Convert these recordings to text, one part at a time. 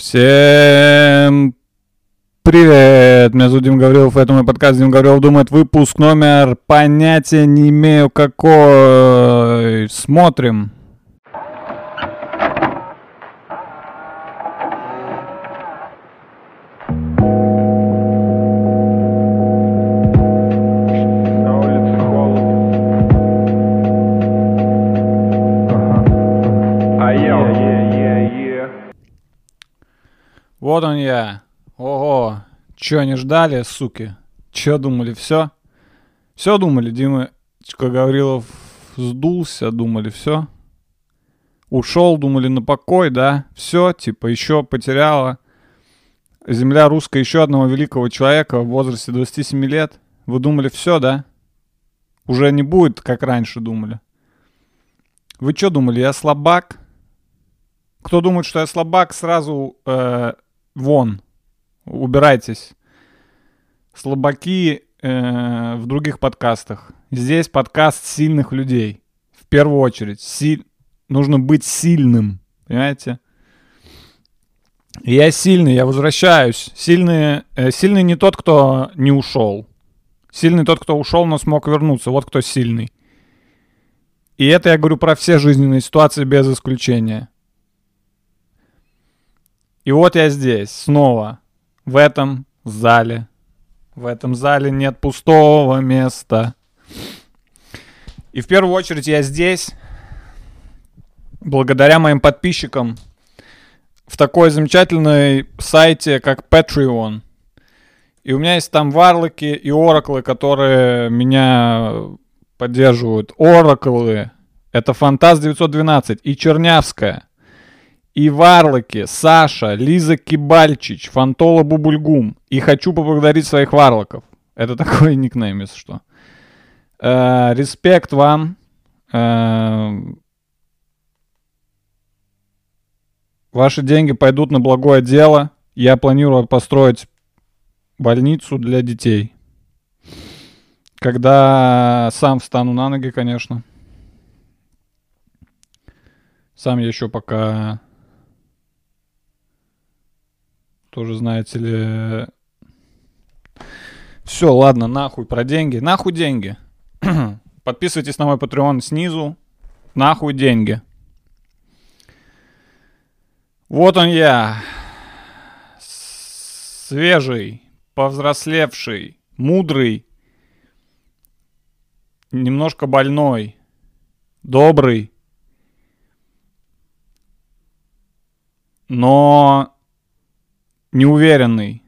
Всем привет! Меня зовут Дим Гаврилов, это мой подкаст Дим Гаврилов думает выпуск номер понятия не имею какой. Смотрим. Чё, не ждали, суки? Чё думали, все? Все думали, Дима Гаврилов сдулся, думали, все? Ушел, думали, на покой, да? Все, типа, еще потеряла земля русская еще одного великого человека в возрасте 27 лет. Вы думали, все, да? Уже не будет, как раньше думали. Вы что думали, я слабак? Кто думает, что я слабак, сразу э, вон, убирайтесь. Слабаки э, в других подкастах. Здесь подкаст сильных людей. В первую очередь. Си- Нужно быть сильным. Понимаете? Я сильный, я возвращаюсь. Сильный, э, сильный не тот, кто не ушел. Сильный тот, кто ушел, но смог вернуться. Вот кто сильный. И это я говорю про все жизненные ситуации без исключения. И вот я здесь, снова, в этом зале. В этом зале нет пустого места. И в первую очередь я здесь, благодаря моим подписчикам, в такой замечательной сайте, как Patreon. И у меня есть там варлоки и ораклы, которые меня поддерживают. Ораклы — это Фантаз 912 и Чернявская. И Варлоки, Саша, Лиза Кибальчич, Фантола Бубульгум. И хочу поблагодарить своих варлоков. Это такой никнейм, если что. Э, Респект вам. Э, Ваши деньги пойдут на благое дело. Я планирую построить больницу для детей. Когда сам встану на ноги, конечно. Сам я еще пока тоже, знаете ли... Все, ладно, нахуй про деньги. Нахуй деньги. Подписывайтесь на мой Patreon снизу. Нахуй деньги. Вот он я. Свежий, повзрослевший, мудрый, немножко больной, добрый, но неуверенный.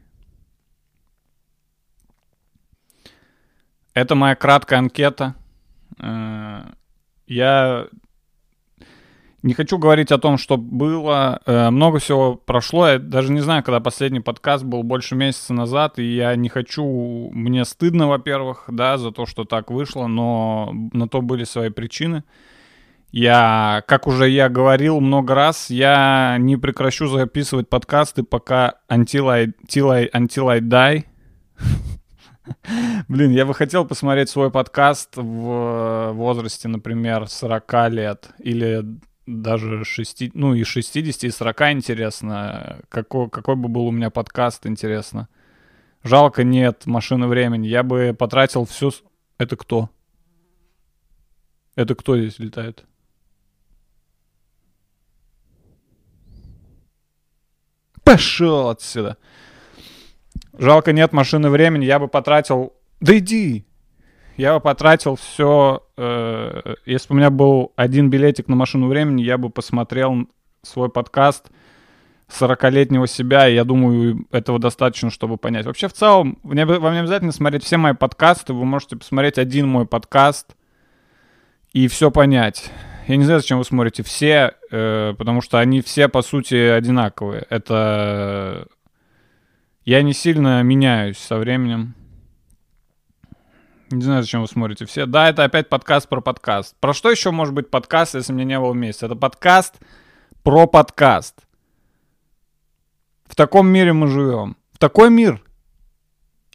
Это моя краткая анкета. Э, Я не хочу говорить о том, что было. Э, Много всего прошло. Я даже не знаю, когда последний подкаст был больше месяца назад. И я не хочу... Мне стыдно, во-первых, да, за то, что так вышло. Но на то были свои причины. Я, как уже я говорил много раз, я не прекращу записывать подкасты, пока Until I, till I, until I Die. Блин, я бы хотел посмотреть свой подкаст в возрасте, например, 40 лет или даже 6, ну и 60, и 40 интересно. Какой, какой бы был у меня подкаст, интересно. Жалко, нет машины времени. Я бы потратил все... с- Это кто? Это кто здесь летает? Пошел отсюда. Жалко, нет машины времени. Я бы потратил... Да иди! Я бы потратил все... если бы у меня был один билетик на машину времени, я бы посмотрел свой подкаст 40-летнего себя, и я думаю, этого достаточно, чтобы понять. Вообще, в целом, мне вам не обязательно смотреть все мои подкасты, вы можете посмотреть один мой подкаст и все понять. Я не знаю, зачем вы смотрите все, э, потому что они все, по сути, одинаковые. Это... Я не сильно меняюсь со временем. Не знаю, зачем вы смотрите все. Да, это опять подкаст про подкаст. Про что еще может быть подкаст, если мне не было месяца? Это подкаст про подкаст. В таком мире мы живем. В такой мир.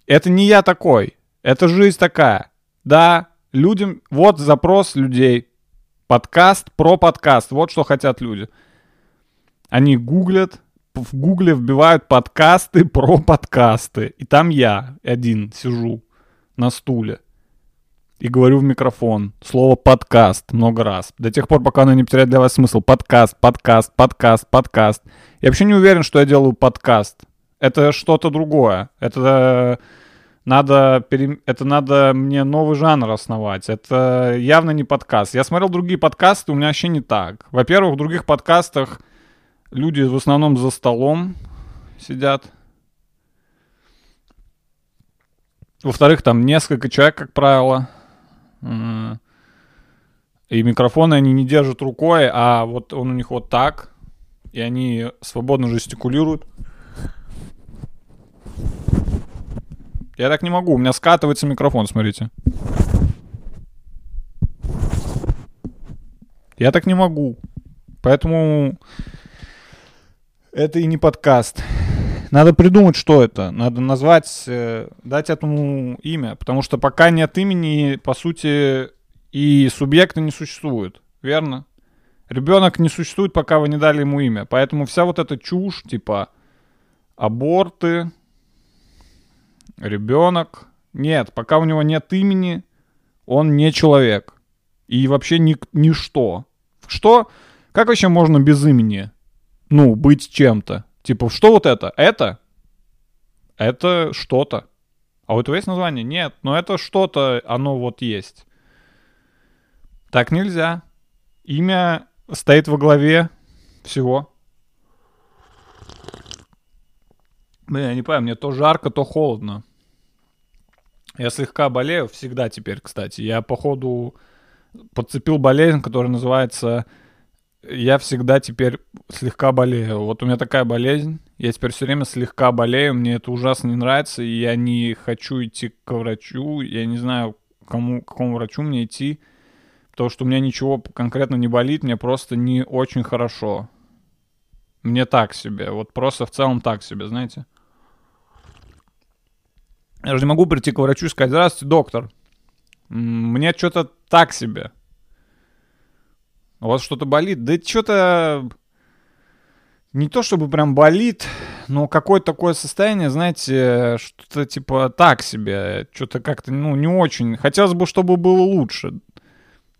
Это не я такой. Это жизнь такая. Да, людям... Вот запрос людей. Подкаст про подкаст. Вот что хотят люди. Они гуглят, в гугле вбивают подкасты про подкасты. И там я один сижу на стуле и говорю в микрофон слово подкаст много раз. До тех пор, пока оно не потеряет для вас смысл. Подкаст, подкаст, подкаст, подкаст. Я вообще не уверен, что я делаю подкаст. Это что-то другое. Это надо, пере... это надо мне новый жанр основать. Это явно не подкаст. Я смотрел другие подкасты, у меня вообще не так. Во-первых, в других подкастах люди в основном за столом сидят. Во-вторых, там несколько человек, как правило. М, И микрофоны они не держат рукой, а вот он у них вот так. И они свободно жестикулируют. Я так не могу, у меня скатывается микрофон, смотрите. Я так не могу. Поэтому это и не подкаст. Надо придумать, что это. Надо назвать, э, дать этому имя. Потому что пока нет имени, по сути, и субъекта не существует. Верно? Ребенок не существует, пока вы не дали ему имя. Поэтому вся вот эта чушь, типа аборты, ребенок. Нет, пока у него нет имени, он не человек. И вообще ни, ничто. Что? Как вообще можно без имени? Ну, быть чем-то. Типа, что вот это? Это? Это что-то. А у этого есть название? Нет, но это что-то, оно вот есть. Так нельзя. Имя стоит во главе всего. Блин, я не понимаю, мне то жарко, то холодно. Я слегка болею всегда теперь, кстати. Я, походу, подцепил болезнь, которая называется... Я всегда теперь слегка болею. Вот у меня такая болезнь. Я теперь все время слегка болею. Мне это ужасно не нравится. И я не хочу идти к врачу. Я не знаю, кому, к какому врачу мне идти. Потому что у меня ничего конкретно не болит. Мне просто не очень хорошо. Мне так себе. Вот просто в целом так себе, знаете. Я же не могу прийти к врачу и сказать, здравствуйте, доктор. Мне что-то так себе. У вас что-то болит? Да что-то... Не то чтобы прям болит, но какое-то такое состояние, знаете, что-то типа так себе. Что-то как-то, ну, не очень. Хотелось бы, чтобы было лучше.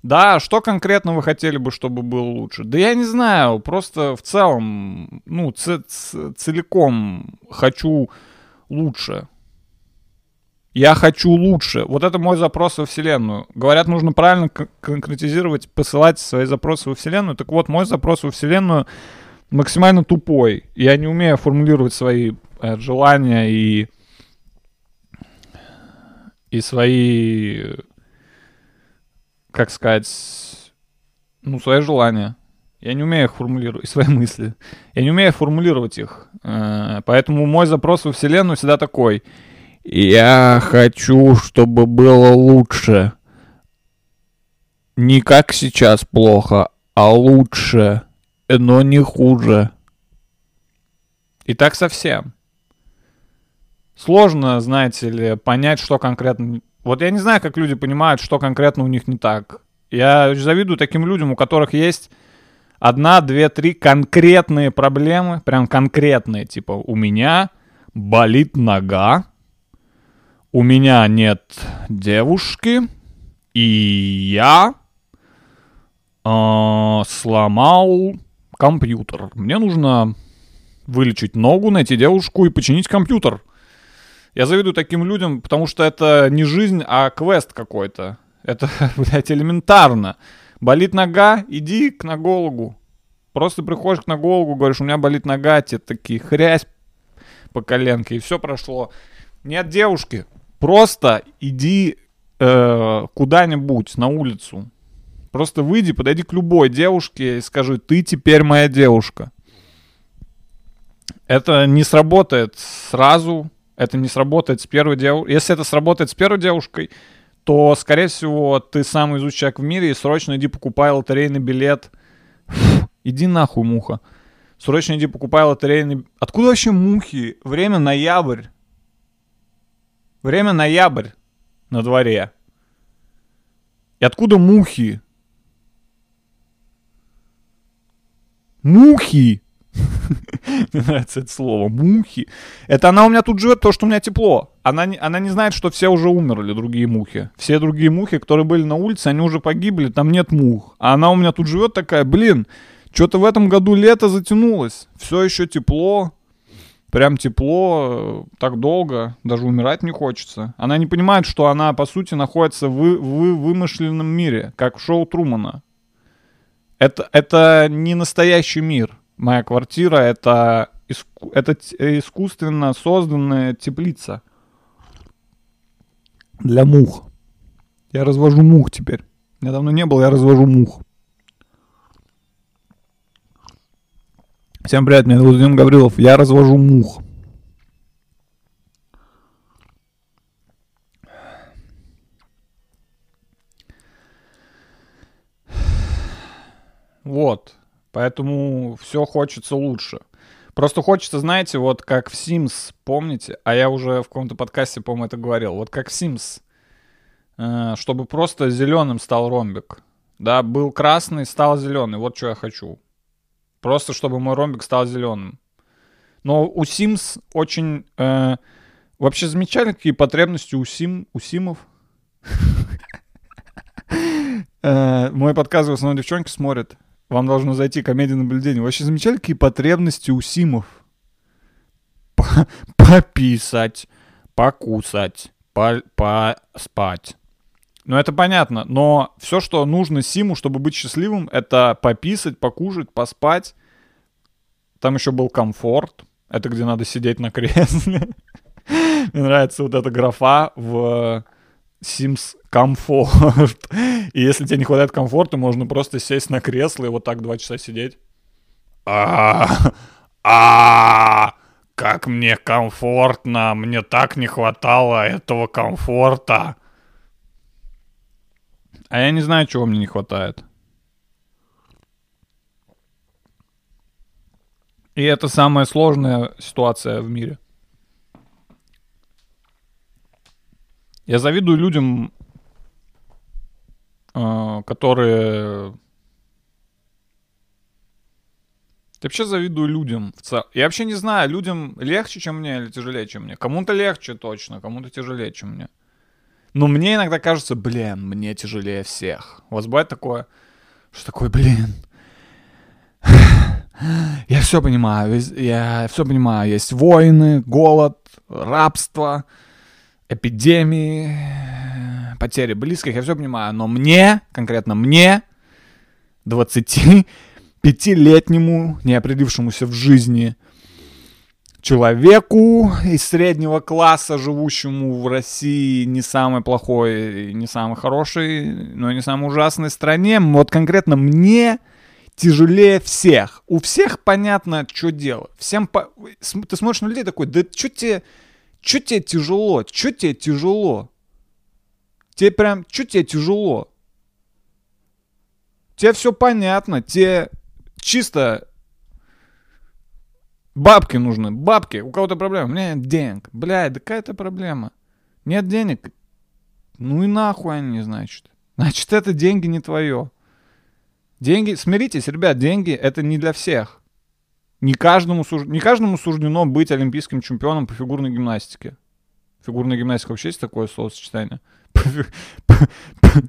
Да, что конкретно вы хотели бы, чтобы было лучше? Да я не знаю, просто в целом, ну, целиком хочу лучше. Я хочу лучше. Вот это мой запрос во Вселенную. Говорят, нужно правильно конкретизировать, посылать свои запросы во Вселенную. Так вот, мой запрос во Вселенную максимально тупой. Я не умею формулировать свои э, желания и и свои, как сказать, ну, свои желания. Я не умею их формулировать, и свои мысли. Я не умею формулировать их. Э, Поэтому мой запрос во Вселенную всегда такой. Я хочу, чтобы было лучше. Не как сейчас плохо, а лучше, но не хуже. И так совсем. Сложно, знаете ли, понять, что конкретно... Вот я не знаю, как люди понимают, что конкретно у них не так. Я завидую таким людям, у которых есть одна, две, три конкретные проблемы, прям конкретные, типа у меня болит нога, у меня нет девушки, и я э, сломал компьютер. Мне нужно вылечить ногу, найти девушку и починить компьютер. Я завидую таким людям, потому что это не жизнь, а квест какой-то. Это, блядь, элементарно. Болит нога, иди к ногологу. Просто приходишь к ногологу, говоришь, у меня болит нога, тебе такие хрясь по коленке, и все прошло. Нет девушки, просто иди э, куда-нибудь на улицу. Просто выйди, подойди к любой девушке и скажи, ты теперь моя девушка. Это не сработает сразу, это не сработает с первой девушкой. Если это сработает с первой девушкой, то, скорее всего, ты самый изучающий человек в мире и срочно иди покупай лотерейный билет. Фу, иди нахуй, муха. Срочно иди покупай лотерейный... Откуда вообще мухи? Время ноябрь. Время ноябрь на дворе. И откуда мухи? Мухи! Мне нравится это слово. Мухи. Это она у меня тут живет, потому что у меня тепло. Она не, она не знает, что все уже умерли, другие мухи. Все другие мухи, которые были на улице, они уже погибли, там нет мух. А она у меня тут живет такая, блин, что-то в этом году лето затянулось. Все еще тепло. Прям тепло, э, так долго, даже умирать не хочется. Она не понимает, что она, по сути, находится в, в вымышленном мире, как в шоу Трумана. Это, это не настоящий мир. Моя квартира это, иску, это т- искусственно созданная теплица для мух. Я развожу мух теперь. Я давно не был, я развожу мух. Всем привет, меня зовут Дим Гаврилов. Я развожу мух. Вот. Поэтому все хочется лучше. Просто хочется, знаете, вот как в Sims, помните? А я уже в каком-то подкасте, по-моему, это говорил. Вот как в Sims. Э, чтобы просто зеленым стал ромбик. Да, был красный, стал зеленый. Вот что я хочу. Просто чтобы мой ромбик стал зеленым. Но у Sims очень... э, вообще замечали, какие потребности у, Сим, у Симов? Э, Мой подкаст в основном девчонки смотрят. Вам должно зайти комедия наблюдения. Вообще замечали, какие потребности у Симов? По- Пописать, покусать, по- поспать. Ну, это понятно, но все, что нужно Симу, чтобы быть счастливым, это пописать, покушать, поспать. Там еще был комфорт. Это где надо сидеть на кресле. Мне нравится вот эта графа в Sims комфорт. И если тебе не хватает комфорта, можно просто сесть на кресло и вот так два часа сидеть. А, а, как мне комфортно, мне так не хватало этого комфорта. А я не знаю, чего мне не хватает. И это самая сложная ситуация в мире. Я завидую людям, э, которые... Я вообще завидую людям. в цел- Я вообще не знаю, людям легче, чем мне, или тяжелее, чем мне. Кому-то легче точно, кому-то тяжелее, чем мне. Но мне иногда кажется, блин, мне тяжелее всех. У вас бывает такое, что такое, блин, я все понимаю, я все понимаю. Есть войны, голод, рабство, эпидемии, потери близких, я все понимаю. Но мне, конкретно мне, 25-летнему, не определившемуся в жизни человеку из среднего класса, живущему в России, не самой плохой, не самой хорошей, но не самой ужасной стране, вот конкретно мне тяжелее всех. У всех понятно, что делать. Всем по... Ты смотришь на людей такой, да что тебе, что тебе тяжело? Что тебе тяжело? Тебе прям, что тебе тяжело? Тебе все понятно, тебе чисто бабки нужны, бабки. У кого-то проблема, у меня нет денег. Блядь, да какая-то проблема. Нет денег. Ну и нахуй они, значит. Значит, это деньги не твое. Деньги, смиритесь, ребят, деньги это не для всех. Не каждому, суж- не каждому суждено быть олимпийским чемпионом по фигурной гимнастике. Фигурная гимнастика вообще есть такое словосочетание? По, по- по-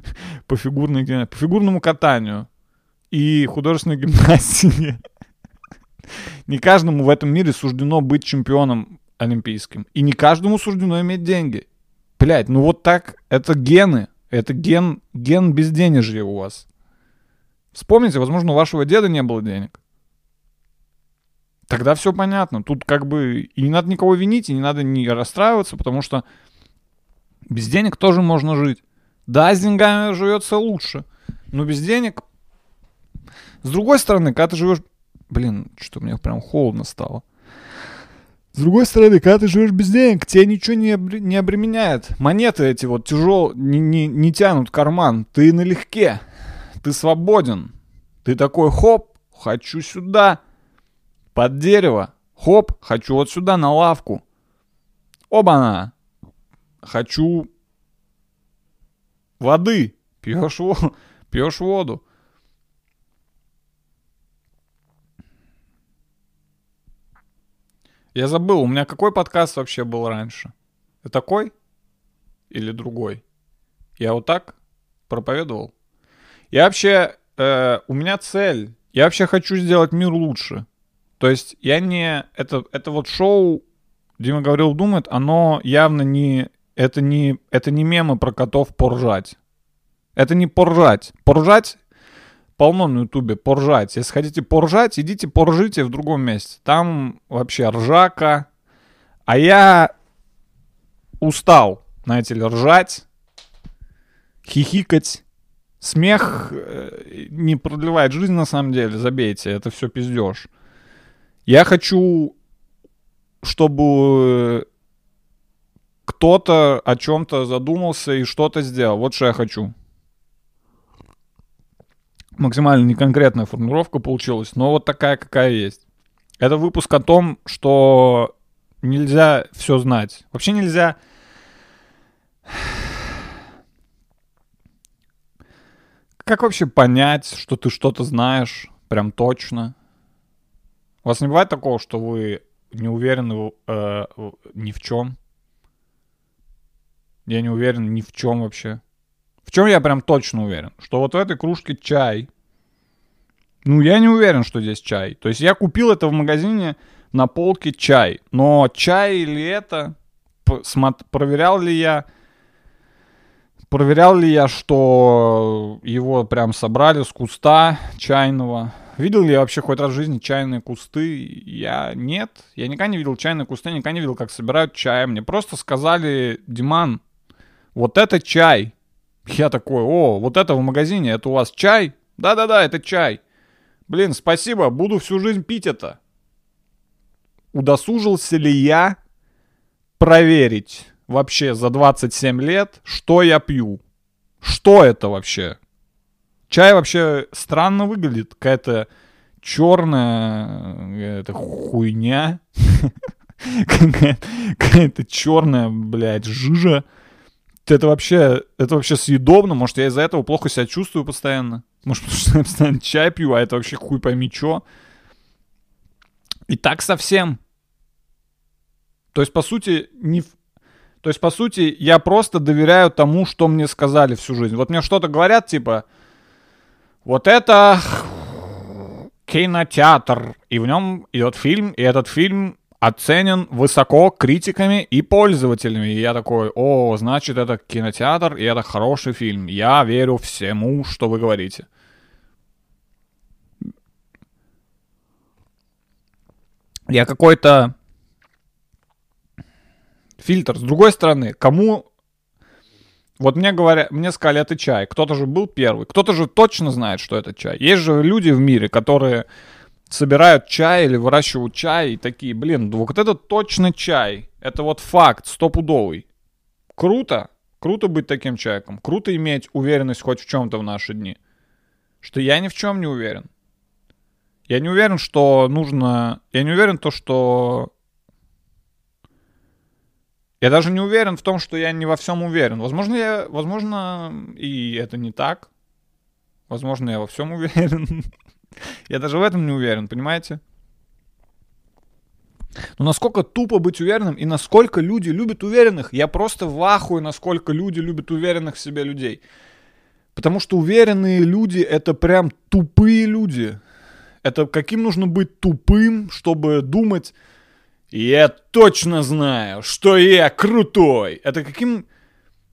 по фигурной по фигурному катанию и художественной гимнастике. Не каждому в этом мире суждено быть чемпионом олимпийским. И не каждому суждено иметь деньги. Блять, ну вот так, это гены. Это ген, ген безденежья у вас. Вспомните, возможно, у вашего деда не было денег. Тогда все понятно. Тут как бы и не надо никого винить, и не надо не расстраиваться, потому что без денег тоже можно жить. Да, с деньгами живется лучше, но без денег... С другой стороны, когда ты живешь... Блин, что мне прям холодно стало. С другой стороны, когда ты живешь без денег, тебе ничего не, обре- не обременяет. Монеты эти вот тяжел, не, не, не тянут карман. Ты налегке. Ты свободен. Ты такой, хоп, хочу сюда, под дерево. Хоп, хочу вот сюда на лавку. Оба-на. Хочу воды. Пьешь, во- пьешь воду. Я забыл, у меня какой подкаст вообще был раньше? Это такой? Или другой? Я вот так проповедовал? Я вообще... э, у меня цель. Я вообще хочу сделать мир лучше. То есть я не... Это, это вот шоу, Дима говорил, думает, оно явно не... Это не, это не мемы про котов поржать. Это не поржать. Поржать полно на ютубе, поржать. Если хотите поржать, идите поржите в другом месте. Там вообще ржака. А я устал, знаете ли, ржать, хихикать. Смех э, не продлевает жизнь на самом деле, забейте, это все пиздеж. Я хочу, чтобы кто-то о чем-то задумался и что-то сделал. Вот что я хочу. Максимально неконкретная формулировка получилась, но вот такая, какая есть. Это выпуск о том, что нельзя все знать. Вообще нельзя... Как вообще понять, что ты что-то знаешь прям точно? У вас не бывает такого, что вы не уверены э, ни в чем? Я не уверен ни в чем вообще. В чем я прям точно уверен? Что вот в этой кружке чай. Ну, я не уверен, что здесь чай. То есть я купил это в магазине на полке чай. Но чай или это... проверял ли я... Проверял ли я, что его прям собрали с куста чайного? Видел ли я вообще хоть раз в жизни чайные кусты? Я нет. Я никогда не видел чайные кусты, никогда не видел, как собирают чай. Мне просто сказали, Диман, вот это чай. Я такой, о, вот это в магазине, это у вас чай? Да-да-да, это чай. Блин, спасибо, буду всю жизнь пить это. Удосужился ли я проверить вообще за 27 лет, что я пью? Что это вообще? Чай вообще странно выглядит. Какая-то черная это хуйня. Какая- Какая-то черная, блядь, жижа. Это вообще, это вообще съедобно. Может, я из-за этого плохо себя чувствую постоянно. Может, потому что я постоянно чай пью, а это вообще хуй пойми чё. И так совсем. То есть, по сути, не... То есть, по сути, я просто доверяю тому, что мне сказали всю жизнь. Вот мне что-то говорят, типа, вот это кинотеатр, и в нем идет фильм, и этот фильм оценен высоко критиками и пользователями. И я такой, о, значит, это кинотеатр, и это хороший фильм. Я верю всему, что вы говорите. Я какой-то фильтр. С другой стороны, кому... Вот мне говорят, мне сказали, это чай. Кто-то же был первый. Кто-то же точно знает, что это чай. Есть же люди в мире, которые собирают чай или выращивают чай и такие, блин, вот это точно чай. Это вот факт, стопудовый. Круто. Круто быть таким человеком. Круто иметь уверенность хоть в чем-то в наши дни. Что я ни в чем не уверен. Я не уверен, что нужно... Я не уверен то, что... Я даже не уверен в том, что я не во всем уверен. Возможно, я... Возможно, и это не так. Возможно, я во всем уверен. Я даже в этом не уверен, понимаете? Но насколько тупо быть уверенным и насколько люди любят уверенных, я просто в ахуе, насколько люди любят уверенных в себе людей. Потому что уверенные люди это прям тупые люди. Это каким нужно быть тупым, чтобы думать, я точно знаю, что я крутой. Это каким...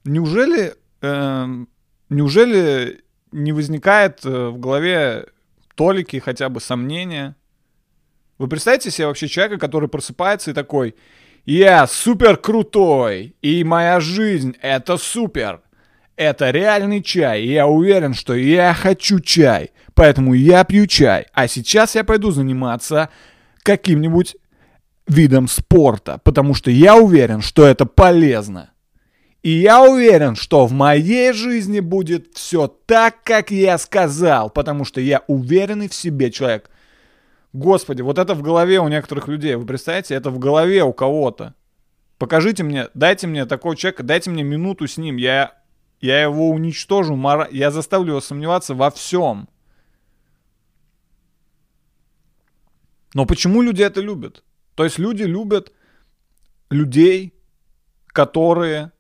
Неужели... эм, неужели не возникает э, в голове толики хотя бы сомнения? Вы представляете себе вообще человека, который просыпается и такой, я супер крутой, и моя жизнь это супер. Это реальный чай, и я уверен, что я хочу чай, поэтому я пью чай. А сейчас я пойду заниматься каким-нибудь видом спорта, потому что я уверен, что это полезно. И я уверен, что в моей жизни будет все так, как я сказал, потому что я уверенный в себе человек. Господи, вот это в голове у некоторых людей. Вы представляете, это в голове у кого-то. Покажите мне, дайте мне такого человека, дайте мне минуту с ним. Я, я его уничтожу, мора- я заставлю его сомневаться во всем. Но почему люди это любят? То есть люди любят людей, которые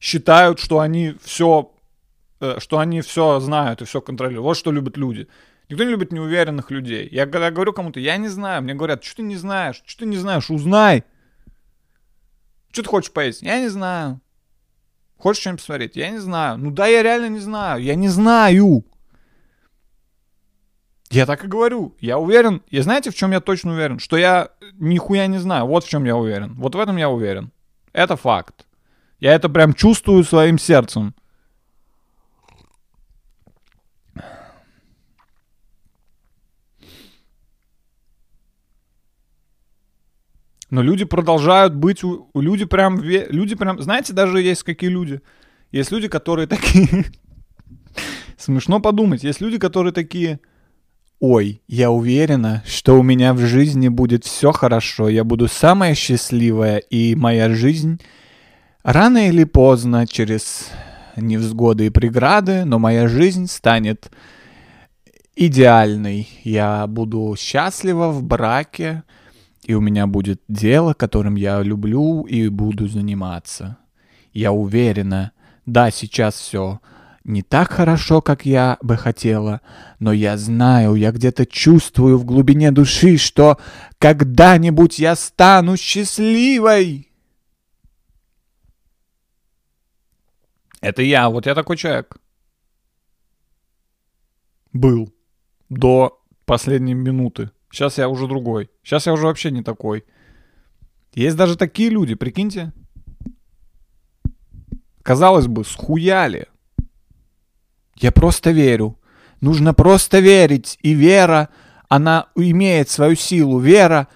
считают, что они все, что они все знают и все контролируют. Вот что любят люди. Никто не любит неуверенных людей. Я когда говорю кому-то, я не знаю, мне говорят, что ты не знаешь, что ты не знаешь, узнай. Что ты хочешь поесть? Я не знаю. Хочешь что-нибудь посмотреть? Я не знаю. Ну да, я реально не знаю. Я не знаю. Я так и говорю. Я уверен. И знаете, в чем я точно уверен? Что я нихуя не знаю. Вот в чем я уверен. Вот в этом я уверен. Это факт. Я это прям чувствую своим сердцем. Но люди продолжают быть, у, люди прям, люди прям, знаете, даже есть какие люди. Есть люди, которые такие, смешно подумать, есть люди, которые такие, ой, я уверена, что у меня в жизни будет все хорошо, я буду самая счастливая, и моя жизнь рано или поздно, через невзгоды и преграды, но моя жизнь станет идеальной. Я буду счастлива в браке, и у меня будет дело, которым я люблю и буду заниматься. Я уверена, да, сейчас все не так хорошо, как я бы хотела, но я знаю, я где-то чувствую в глубине души, что когда-нибудь я стану счастливой. Это я, вот я такой человек. Был до последней минуты. Сейчас я уже другой. Сейчас я уже вообще не такой. Есть даже такие люди, прикиньте. Казалось бы, схуяли. Я просто верю. Нужно просто верить. И вера, она имеет свою силу. Вера,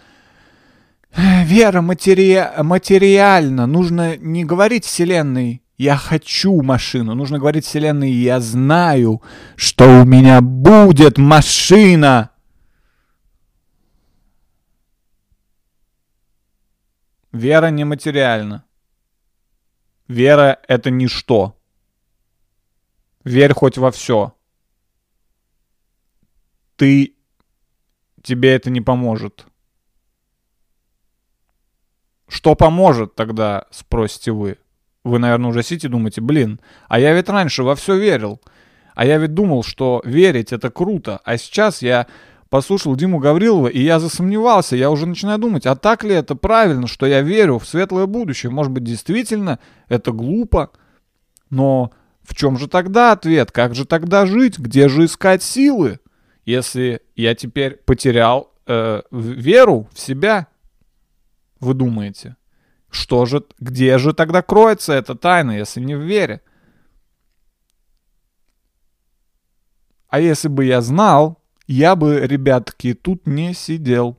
вера матери... материальна. Нужно не говорить Вселенной, я хочу машину. Нужно говорить Вселенной, я знаю, что у меня будет машина. Вера нематериальна. Вера — это ничто. Верь хоть во все. Ты... Тебе это не поможет. Что поможет тогда, спросите вы? Вы, наверное, уже сидите и думаете, блин, а я ведь раньше во все верил. А я ведь думал, что верить это круто. А сейчас я послушал Диму Гаврилова, и я засомневался. Я уже начинаю думать, а так ли это правильно, что я верю в светлое будущее? Может быть, действительно это глупо? Но в чем же тогда ответ? Как же тогда жить? Где же искать силы? Если я теперь потерял э, веру в себя, вы думаете? Что же, где же тогда кроется эта тайна, если не в вере? А если бы я знал, я бы, ребятки, тут не сидел.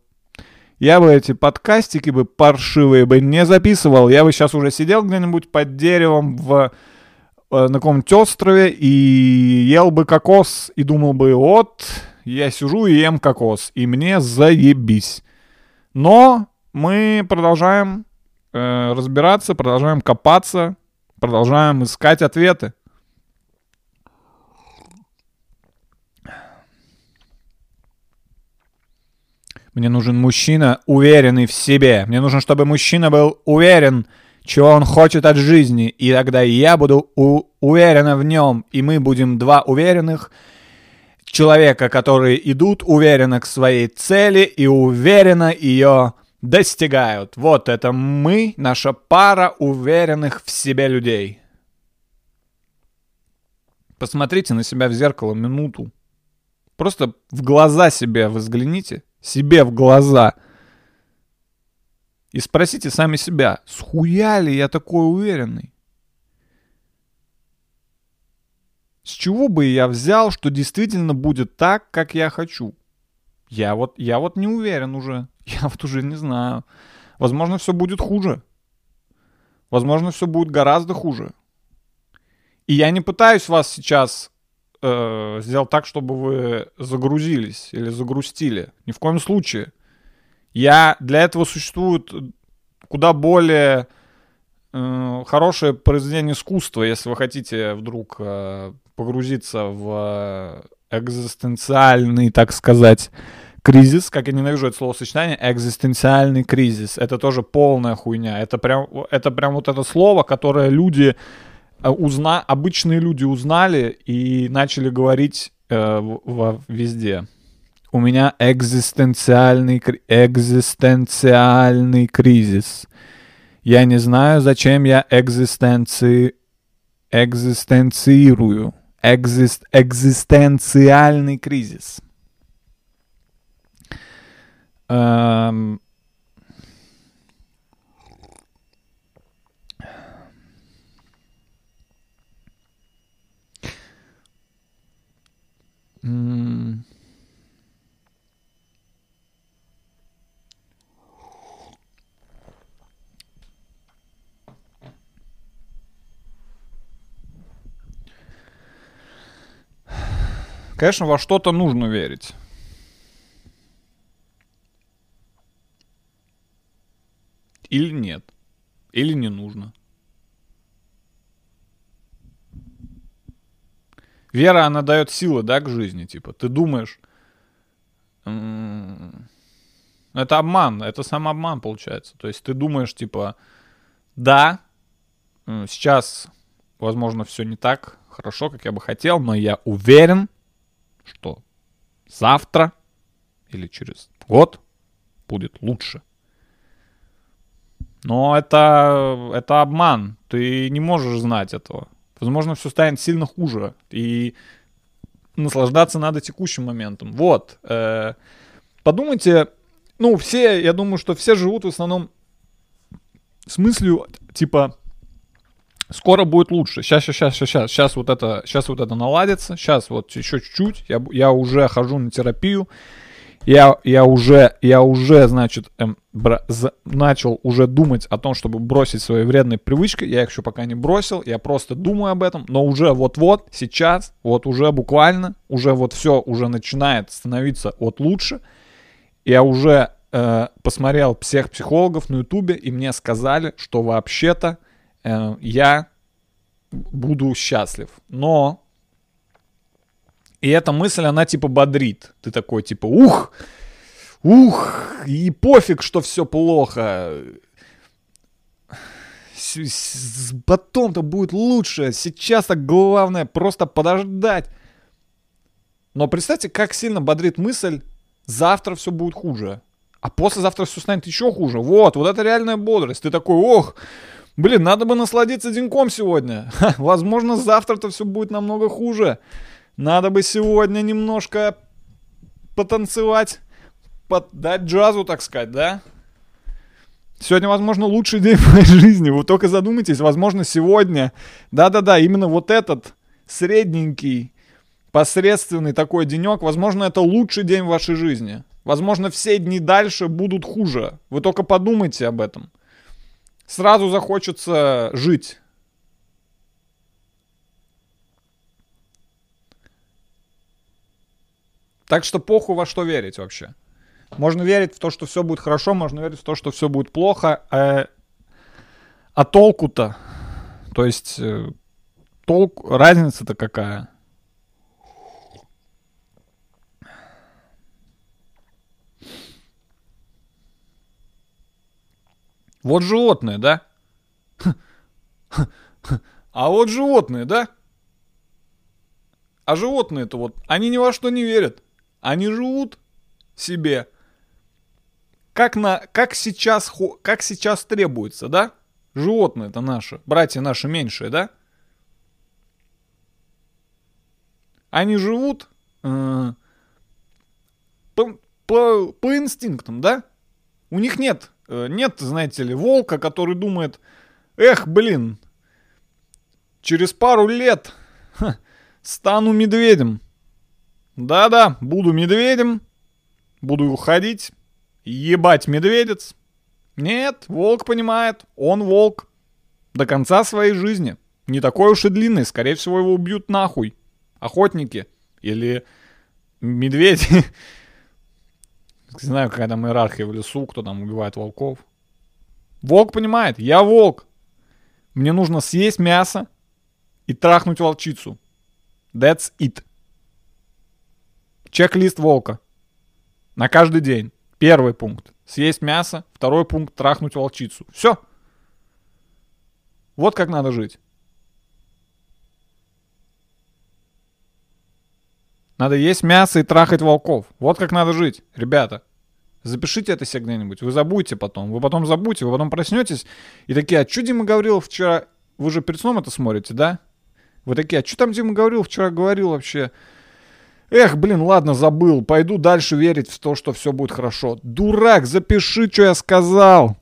Я бы эти подкастики бы паршивые бы не записывал. Я бы сейчас уже сидел где-нибудь под деревом в, э, на каком-нибудь острове и ел бы кокос и думал бы, вот, я сижу и ем кокос, и мне заебись. Но мы продолжаем э, разбираться, продолжаем копаться, продолжаем искать ответы. Мне нужен мужчина, уверенный в себе. Мне нужно, чтобы мужчина был уверен, чего он хочет от жизни. И тогда я буду у- уверена в нем. И мы будем два уверенных человека, которые идут уверенно к своей цели и уверенно ее достигают. Вот это мы, наша пара уверенных в себе людей. Посмотрите на себя в зеркало минуту. Просто в глаза себе взгляните себе в глаза. И спросите сами себя, схуя ли я такой уверенный? С чего бы я взял, что действительно будет так, как я хочу? Я вот, я вот не уверен уже. Я вот уже не знаю. Возможно, все будет хуже. Возможно, все будет гораздо хуже. И я не пытаюсь вас сейчас э, сделать так, чтобы вы загрузились или загрустили. Ни в коем случае. Я для этого существует куда более э, хорошее произведение искусства, если вы хотите вдруг э, погрузиться в экзистенциальный, так сказать, кризис, как я ненавижу это словосочетание, экзистенциальный кризис. Это тоже полная хуйня. Это прям, это прям вот это слово, которое люди э, узна, обычные люди узнали и начали говорить э, в- во- везде. У меня экзистенциальный, экзистенциальный кризис. Я не знаю, зачем я экзистенци... экзистенциирую. Экзист... Экзистенциальный кризис. Конечно, во что-то нужно верить. Или нет. Или не нужно. Вера, она дает силы, да, к жизни. Типа, ты думаешь... Это обман, это самообман получается. То есть ты думаешь, типа, да, сейчас, возможно, все не так хорошо, как я бы хотел, но я уверен, что завтра или через год будет лучше. Но это, это обман. Ты не можешь знать этого. Возможно, все станет сильно хуже. И наслаждаться надо текущим моментом. Вот. э, подумайте, ну, все, я думаю, что все живут в основном с мыслью, типа, скоро будет лучше. Сейчас, сейчас, сейчас, сейчас, сейчас вот это, сейчас вот это наладится. Сейчас вот еще чуть-чуть. Я, я уже хожу на терапию. Я, я уже, я уже, значит, эм, бра- за- начал уже думать о том, чтобы бросить свои вредные привычки. Я их еще пока не бросил. Я просто думаю об этом. Но уже вот-вот, сейчас, вот уже буквально, уже вот все уже начинает становиться вот лучше. Я уже э, посмотрел всех психологов на ютубе, и мне сказали, что вообще-то э, я буду счастлив. Но и эта мысль, она типа бодрит. Ты такой типа, ух, ух, и пофиг, что все плохо. Потом-то будет лучше. Сейчас так главное просто подождать. Но представьте, как сильно бодрит мысль, завтра все будет хуже. А послезавтра все станет еще хуже. Вот, вот это реальная бодрость. Ты такой, ох, блин, надо бы насладиться деньком сегодня. Ха, возможно, завтра-то все будет намного хуже. Надо бы сегодня немножко потанцевать, поддать джазу, так сказать, да? Сегодня, возможно, лучший день в моей жизни. Вы только задумайтесь, возможно, сегодня, да-да-да, именно вот этот средненький, посредственный такой денек, возможно, это лучший день в вашей жизни. Возможно, все дни дальше будут хуже. Вы только подумайте об этом. Сразу захочется жить. Так что похуй во что верить вообще. Можно верить в то, что все будет хорошо, можно верить в то, что все будет плохо. э, а толку-то? То есть э, толк, разница-то какая? Вот животные, да? А вот животные, да? А животные-то вот, они ни во что не верят. Они живут себе. Как, на, как, сейчас, как сейчас требуется, да? Животные-то наши, братья наши меньшие, да? Они живут э, по, по, по инстинктам, да? У них нет, э, нет, знаете ли, волка, который думает, эх, блин, через пару лет ха, стану медведем. Да-да, буду медведем, буду уходить, ебать медведец. Нет, волк понимает, он волк. До конца своей жизни. Не такой уж и длинный, скорее всего его убьют нахуй. Охотники или медведи. Не знаю, какая там иерархия в лесу, кто там убивает волков. Волк понимает, я волк. Мне нужно съесть мясо и трахнуть волчицу. That's it. Чек-лист волка. На каждый день. Первый пункт. Съесть мясо. Второй пункт. Трахнуть волчицу. Все. Вот как надо жить. Надо есть мясо и трахать волков. Вот как надо жить, ребята. Запишите это себе где-нибудь. Вы забудете потом. Вы потом забудете, вы потом проснетесь и такие, а что Дима говорил вчера? Вы же перед сном это смотрите, да? Вы такие, а что там Дима говорил вчера? Говорил вообще. Эх, блин, ладно, забыл. Пойду дальше верить в то, что все будет хорошо. Дурак, запиши, что я сказал.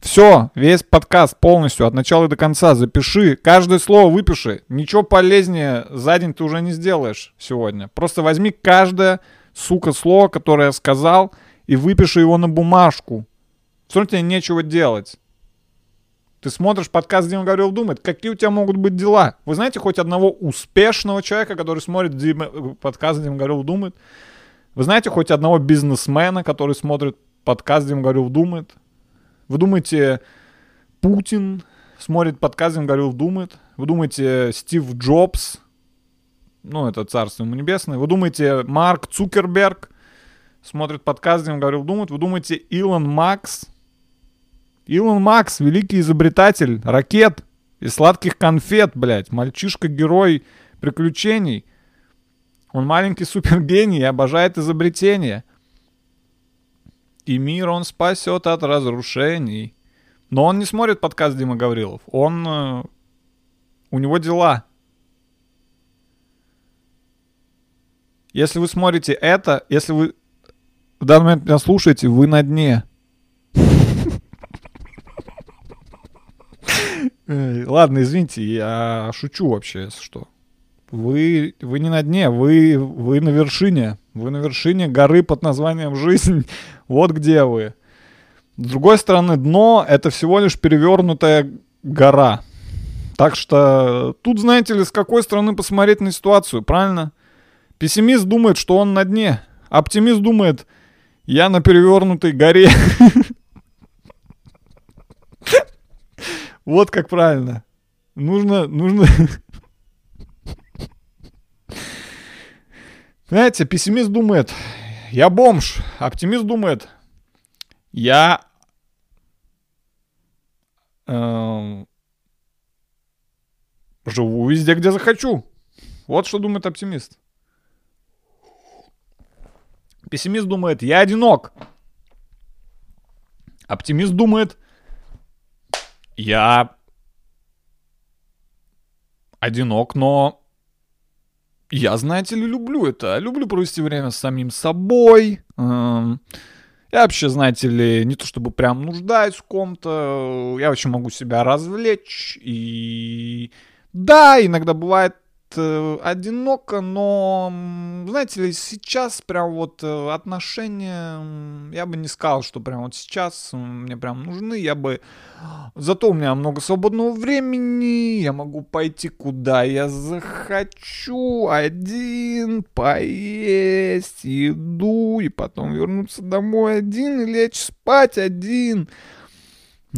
Все, весь подкаст полностью, от начала до конца. Запиши, каждое слово выпиши. Ничего полезнее за день ты уже не сделаешь сегодня. Просто возьми каждое, сука, слово, которое я сказал, и выпиши его на бумажку. Все равно тебе нечего делать. Ты смотришь подкаст Дима Гаврилов думает, какие у тебя могут быть дела? Вы знаете хоть одного успешного человека, который смотрит Дима, подкаст Дима Гаврилов думает? Вы знаете хоть одного бизнесмена, который смотрит подкаст Дима Гаврилов думает? Вы думаете, Путин смотрит подкаст Дима Гаврилов думает? Вы думаете, Стив Джобс, ну, это царство ему небесное. Вы думаете, Марк Цукерберг смотрит подкаст, он говорил, думает. Вы думаете, Илон Макс? Илон Макс, великий изобретатель ракет и сладких конфет, блядь. Мальчишка-герой приключений. Он маленький супергений и обожает изобретения. И мир он спасет от разрушений. Но он не смотрит подкаст Дима Гаврилов. Он... э, у него дела. Если вы смотрите это, если вы в данный момент меня слушаете, вы на дне. Эй, Ладно, извините, я шучу вообще, если что. Вы, вы не на дне, вы, вы на вершине. Вы на вершине горы под названием «Жизнь». Вот где вы. С другой стороны, дно — это всего лишь перевернутая гора. Так что тут, знаете ли, с какой стороны посмотреть на ситуацию, правильно? Пессимист думает, что он на дне. Оптимист думает, я на перевернутой горе. Вот как правильно. Нужно, нужно... Знаете, пессимист думает, я бомж. Оптимист думает, я... эм, живу везде, где захочу. Вот что думает оптимист. Пессимист думает, я одинок. Оптимист думает, я одинок, но я, знаете ли, люблю это. Люблю провести время с самим собой. Эм, Я вообще, знаете ли, не то чтобы прям нуждаюсь в ком-то. Я очень могу себя развлечь. И да, иногда бывает одиноко, но, знаете ли, сейчас прям вот э, отношения, я бы не сказал, что прям вот сейчас мне прям нужны, я бы... Зато у меня много свободного времени, я могу пойти куда я захочу, один, поесть еду, и потом вернуться домой один, и лечь спать один.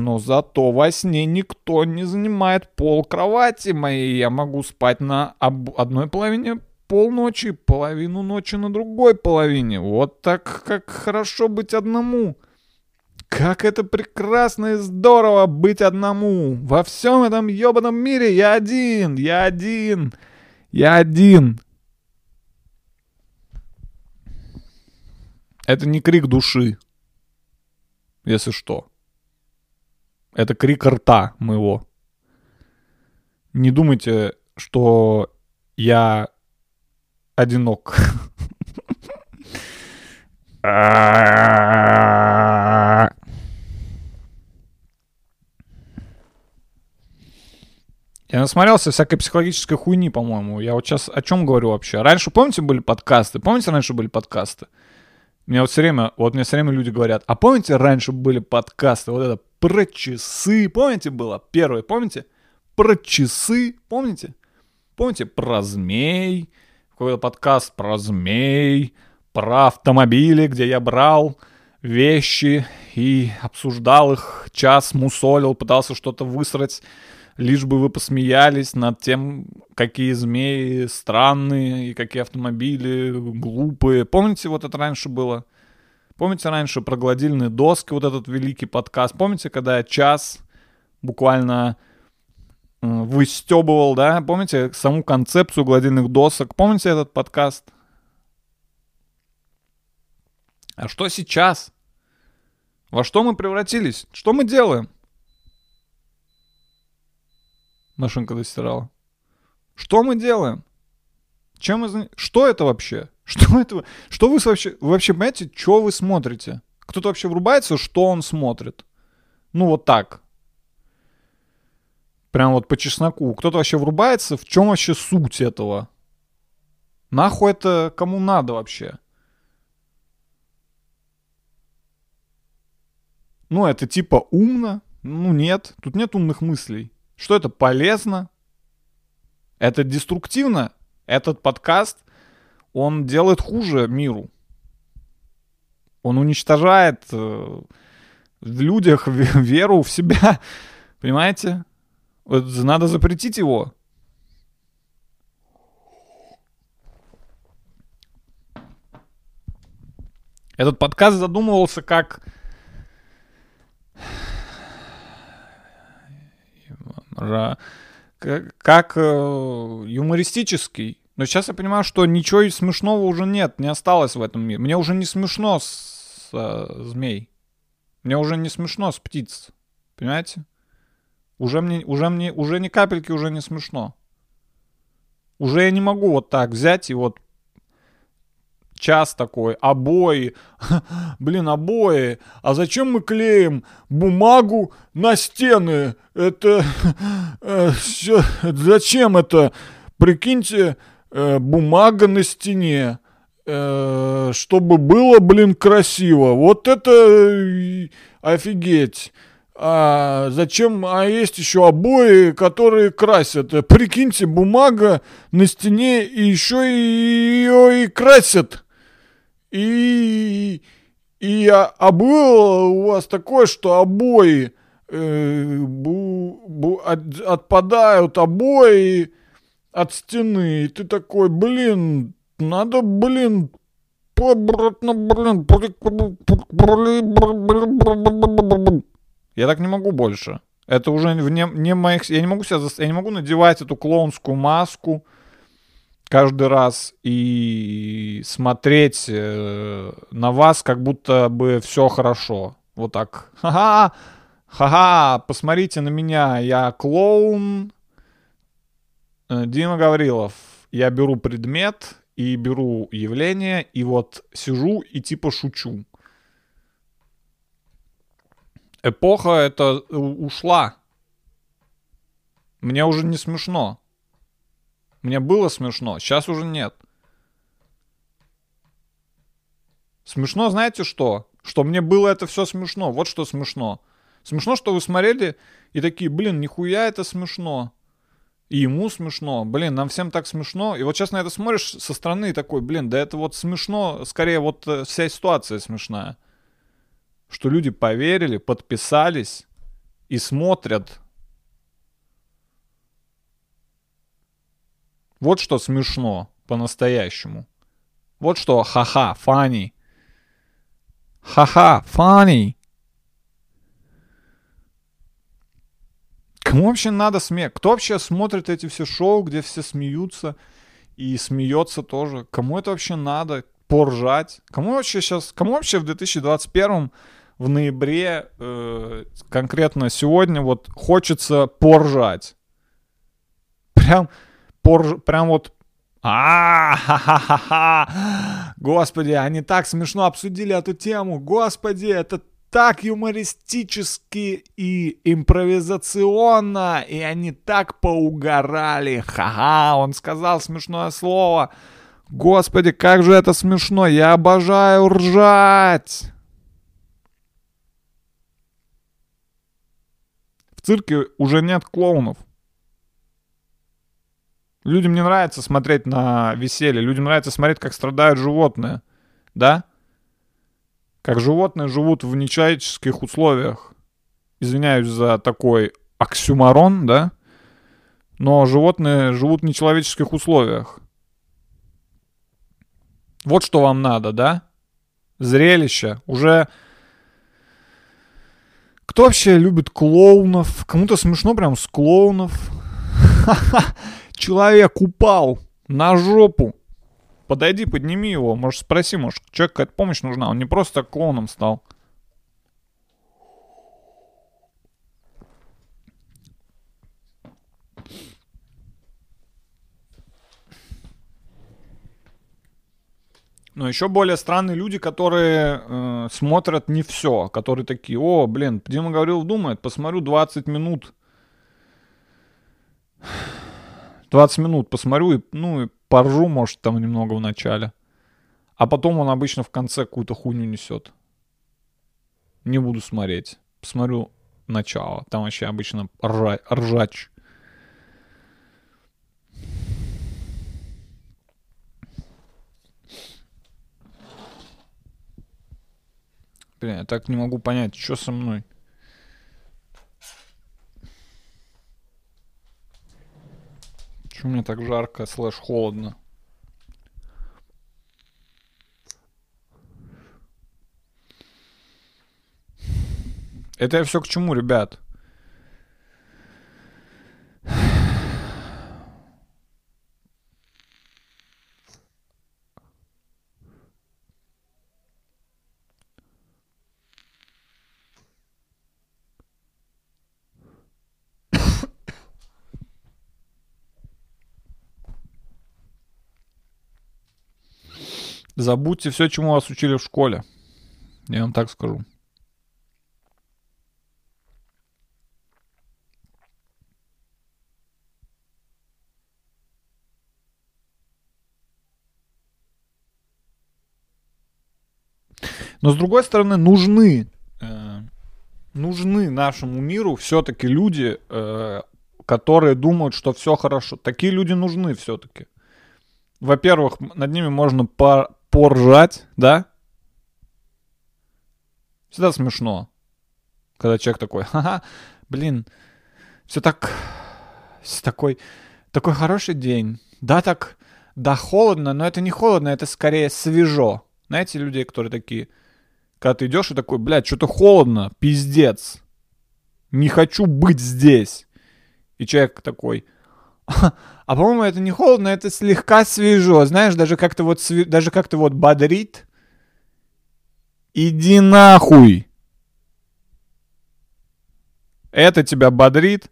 Но зато во сне никто не занимает пол кровати моей. Я могу спать на об- одной половине полночи, половину ночи на другой половине. Вот так как хорошо быть одному. Как это прекрасно и здорово быть одному. Во всем этом ебаном мире я один, я один, я один. Это не крик души, если что. Это крик рта моего. Не думайте, что я одинок. Я насмотрелся всякой психологической хуйни, по-моему. Я вот сейчас о чем говорю вообще? Раньше, помните, были подкасты? Помните, раньше были подкасты? Мне вот все время, вот мне все время люди говорят, а помните, раньше были подкасты, вот это про часы, помните было? Первое, помните? Про часы, помните? Помните про змей? Какой-то подкаст про змей, про автомобили, где я брал вещи и обсуждал их, час мусолил, пытался что-то высрать, лишь бы вы посмеялись над тем, какие змеи странные и какие автомобили глупые. Помните, вот это раньше было? Помните раньше про гладильные доски, вот этот великий подкаст? Помните, когда я час буквально э, выстебывал, да? Помните саму концепцию гладильных досок? Помните этот подкаст? А что сейчас? Во что мы превратились? Что мы делаем? Машинка достирала. Что мы делаем? Чем заня- Что это вообще? Что это? Что вы вообще... Вы вообще понимаете, что вы смотрите? Кто-то вообще врубается, что он смотрит? Ну вот так. Прям вот по чесноку. Кто-то вообще врубается, в чем вообще суть этого? Нахуй это кому надо вообще? Ну, это типа умно? Ну, нет. Тут нет умных мыслей. Что это полезно? Это деструктивно? Этот подкаст, он делает хуже миру. Он уничтожает э, в людях ве- веру в себя. Понимаете? Надо запретить его. Этот подкаст задумывался как, как э, юмористический. Но сейчас я понимаю, что ничего смешного уже нет, не осталось в этом мире. Мне уже не смешно с э, змей. Мне уже не смешно с птиц. Понимаете? Уже мне, уже мне, уже ни капельки уже не смешно. Уже я не могу вот так взять и вот час такой, обои, блин, обои, а зачем мы клеим бумагу на стены? Это, э, зачем это? Прикиньте, э, бумага на стене, э, чтобы было, блин, красиво. Вот это э, офигеть. А зачем? А есть еще обои, которые красят. Прикиньте, бумага на стене и еще ее и красят. И, и а, а было у вас такое, что обои э, бу- бу- от- отпадают обои от стены, и ты такой, блин, надо, блин, обратно, блин, я так не могу больше. Это уже вне, не моих... Я не могу себя... Я не могу надевать эту клоунскую маску каждый раз и смотреть э, на вас, как будто бы все хорошо. Вот так. Ха-ха! Ха-ха! Посмотрите на меня. Я клоун. Э, Дима Гаврилов. Я беру предмет и беру явление, и вот сижу и типа шучу. Эпоха это ушла. Мне уже не смешно. Мне было смешно, сейчас уже нет. Смешно, знаете что? Что мне было это все смешно. Вот что смешно. Смешно, что вы смотрели и такие, блин, нихуя это смешно. И ему смешно. Блин, нам всем так смешно. И вот сейчас на это смотришь со стороны такой, блин, да это вот смешно. Скорее вот э, вся ситуация смешная. Что люди поверили, подписались и смотрят. Вот что смешно по-настоящему. Вот что ха-ха, фани. Ха-ха, фани. Кому вообще надо смех? Кто вообще смотрит эти все шоу, где все смеются и смеется тоже? Кому это вообще надо? Поржать? Кому вообще сейчас, кому вообще в 2021 в ноябре, э, конкретно сегодня, вот хочется поржать? Прям, порж, прям вот а. Господи, они так смешно обсудили эту тему. Господи, это так юмористически и импровизационно, и они так поугорали. Ха-ха, он сказал смешное слово. Господи, как же это смешно, я обожаю ржать. В цирке уже нет клоунов. Людям не нравится смотреть на веселье, людям нравится смотреть, как страдают животные. Да? Как животные живут в нечеловеческих условиях. Извиняюсь за такой оксюмарон, да? но животные живут в нечеловеческих условиях. Вот что вам надо, да? Зрелище. Уже... Кто вообще любит клоунов? Кому-то смешно прям с клоунов. Человек упал на жопу. Подойди, подними его. Может, спроси, может, человеку какая-то помощь нужна. Он не просто клоуном стал. Но еще более странные люди, которые э, смотрят не все, которые такие, о, блин, Дима говорил, думает, посмотрю 20 минут. 20 минут посмотрю и, ну, и поржу, может, там немного в начале. А потом он обычно в конце какую-то хуйню несет. Не буду смотреть. Посмотрю начало. Там вообще обычно ржа, ржач. Блин, я так не могу понять, что со мной. Почему мне так жарко, слэш холодно? Это я все к чему, ребят? Забудьте все, чему вас учили в школе. Я вам так скажу. Но с другой стороны, нужны, э, нужны нашему миру все-таки люди, э, которые думают, что все хорошо. Такие люди нужны все-таки. Во-первых, над ними можно по поржать, да? Всегда смешно, когда человек такой, ха-ха, блин, все так, все такой, такой хороший день. Да, так, да, холодно, но это не холодно, это скорее свежо. Знаете, людей, которые такие, когда ты идешь и такой, блядь, что-то холодно, пиздец. Не хочу быть здесь. И человек такой, а по-моему, это не холодно, это слегка свежо. Знаешь, даже как-то вот, сви... даже как-то вот бодрит. Иди нахуй. Это тебя бодрит.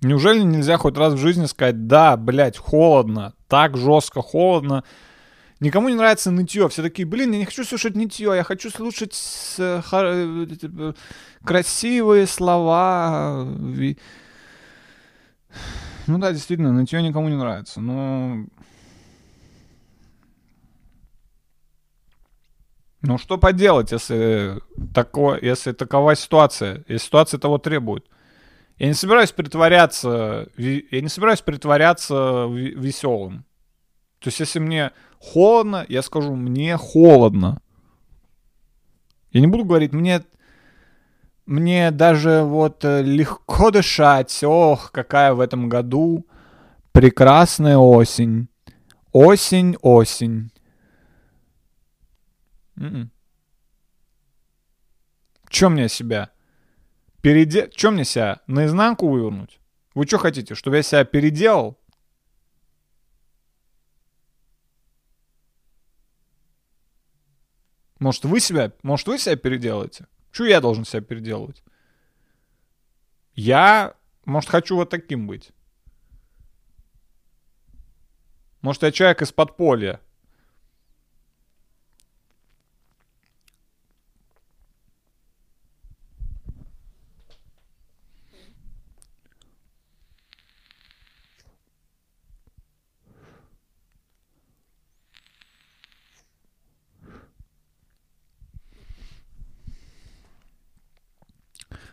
Неужели нельзя хоть раз в жизни сказать, да, блядь, холодно, так жестко холодно, Никому не нравится нытье. Все такие, блин, я не хочу слушать нытье, я хочу слушать э, э, э, красивые слова. Ну да, действительно, нытье никому не нравится, но... Ну что поделать, если, тако, если такова ситуация, если ситуация того требует. Я не собираюсь притворяться, я не собираюсь притворяться веселым. То есть если мне холодно, я скажу, мне холодно. Я не буду говорить, мне, мне даже вот э, легко дышать. Ох, какая в этом году прекрасная осень. Осень, осень. М-м. Чем мне себя? Переде... Чем мне себя? Наизнанку вывернуть? Вы что хотите, чтобы я себя переделал? Может, вы себя, может, вы себя переделаете? Что я должен себя переделывать? Я, может, хочу вот таким быть. Может, я человек из подполья.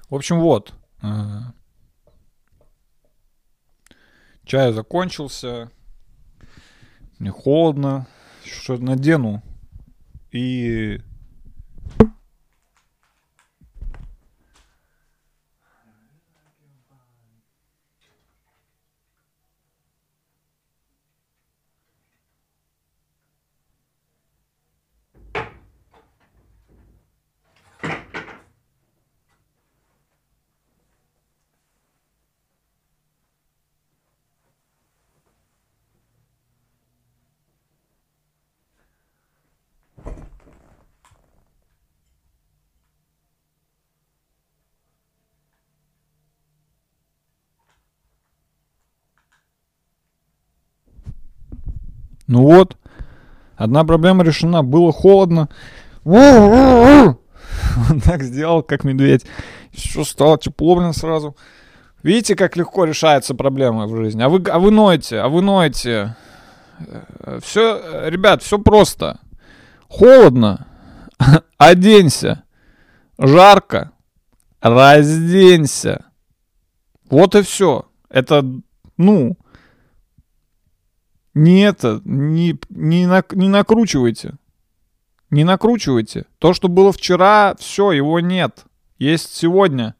В общем, вот. Э, чай закончился. Мне холодно. Что надену. И... Ну вот, одна проблема решена. Было холодно. Вот так сделал, как медведь. Все стало тепло, блин, сразу. Видите, как легко решаются проблемы в жизни. А вы, а вы ноете, а вы ноете. Все, ребят, все просто. Холодно. Оденься. Жарко. Разденься. Вот и все. Это, ну, не это, не, не, на, не накручивайте. Не накручивайте. То, что было вчера, все, его нет. Есть сегодня.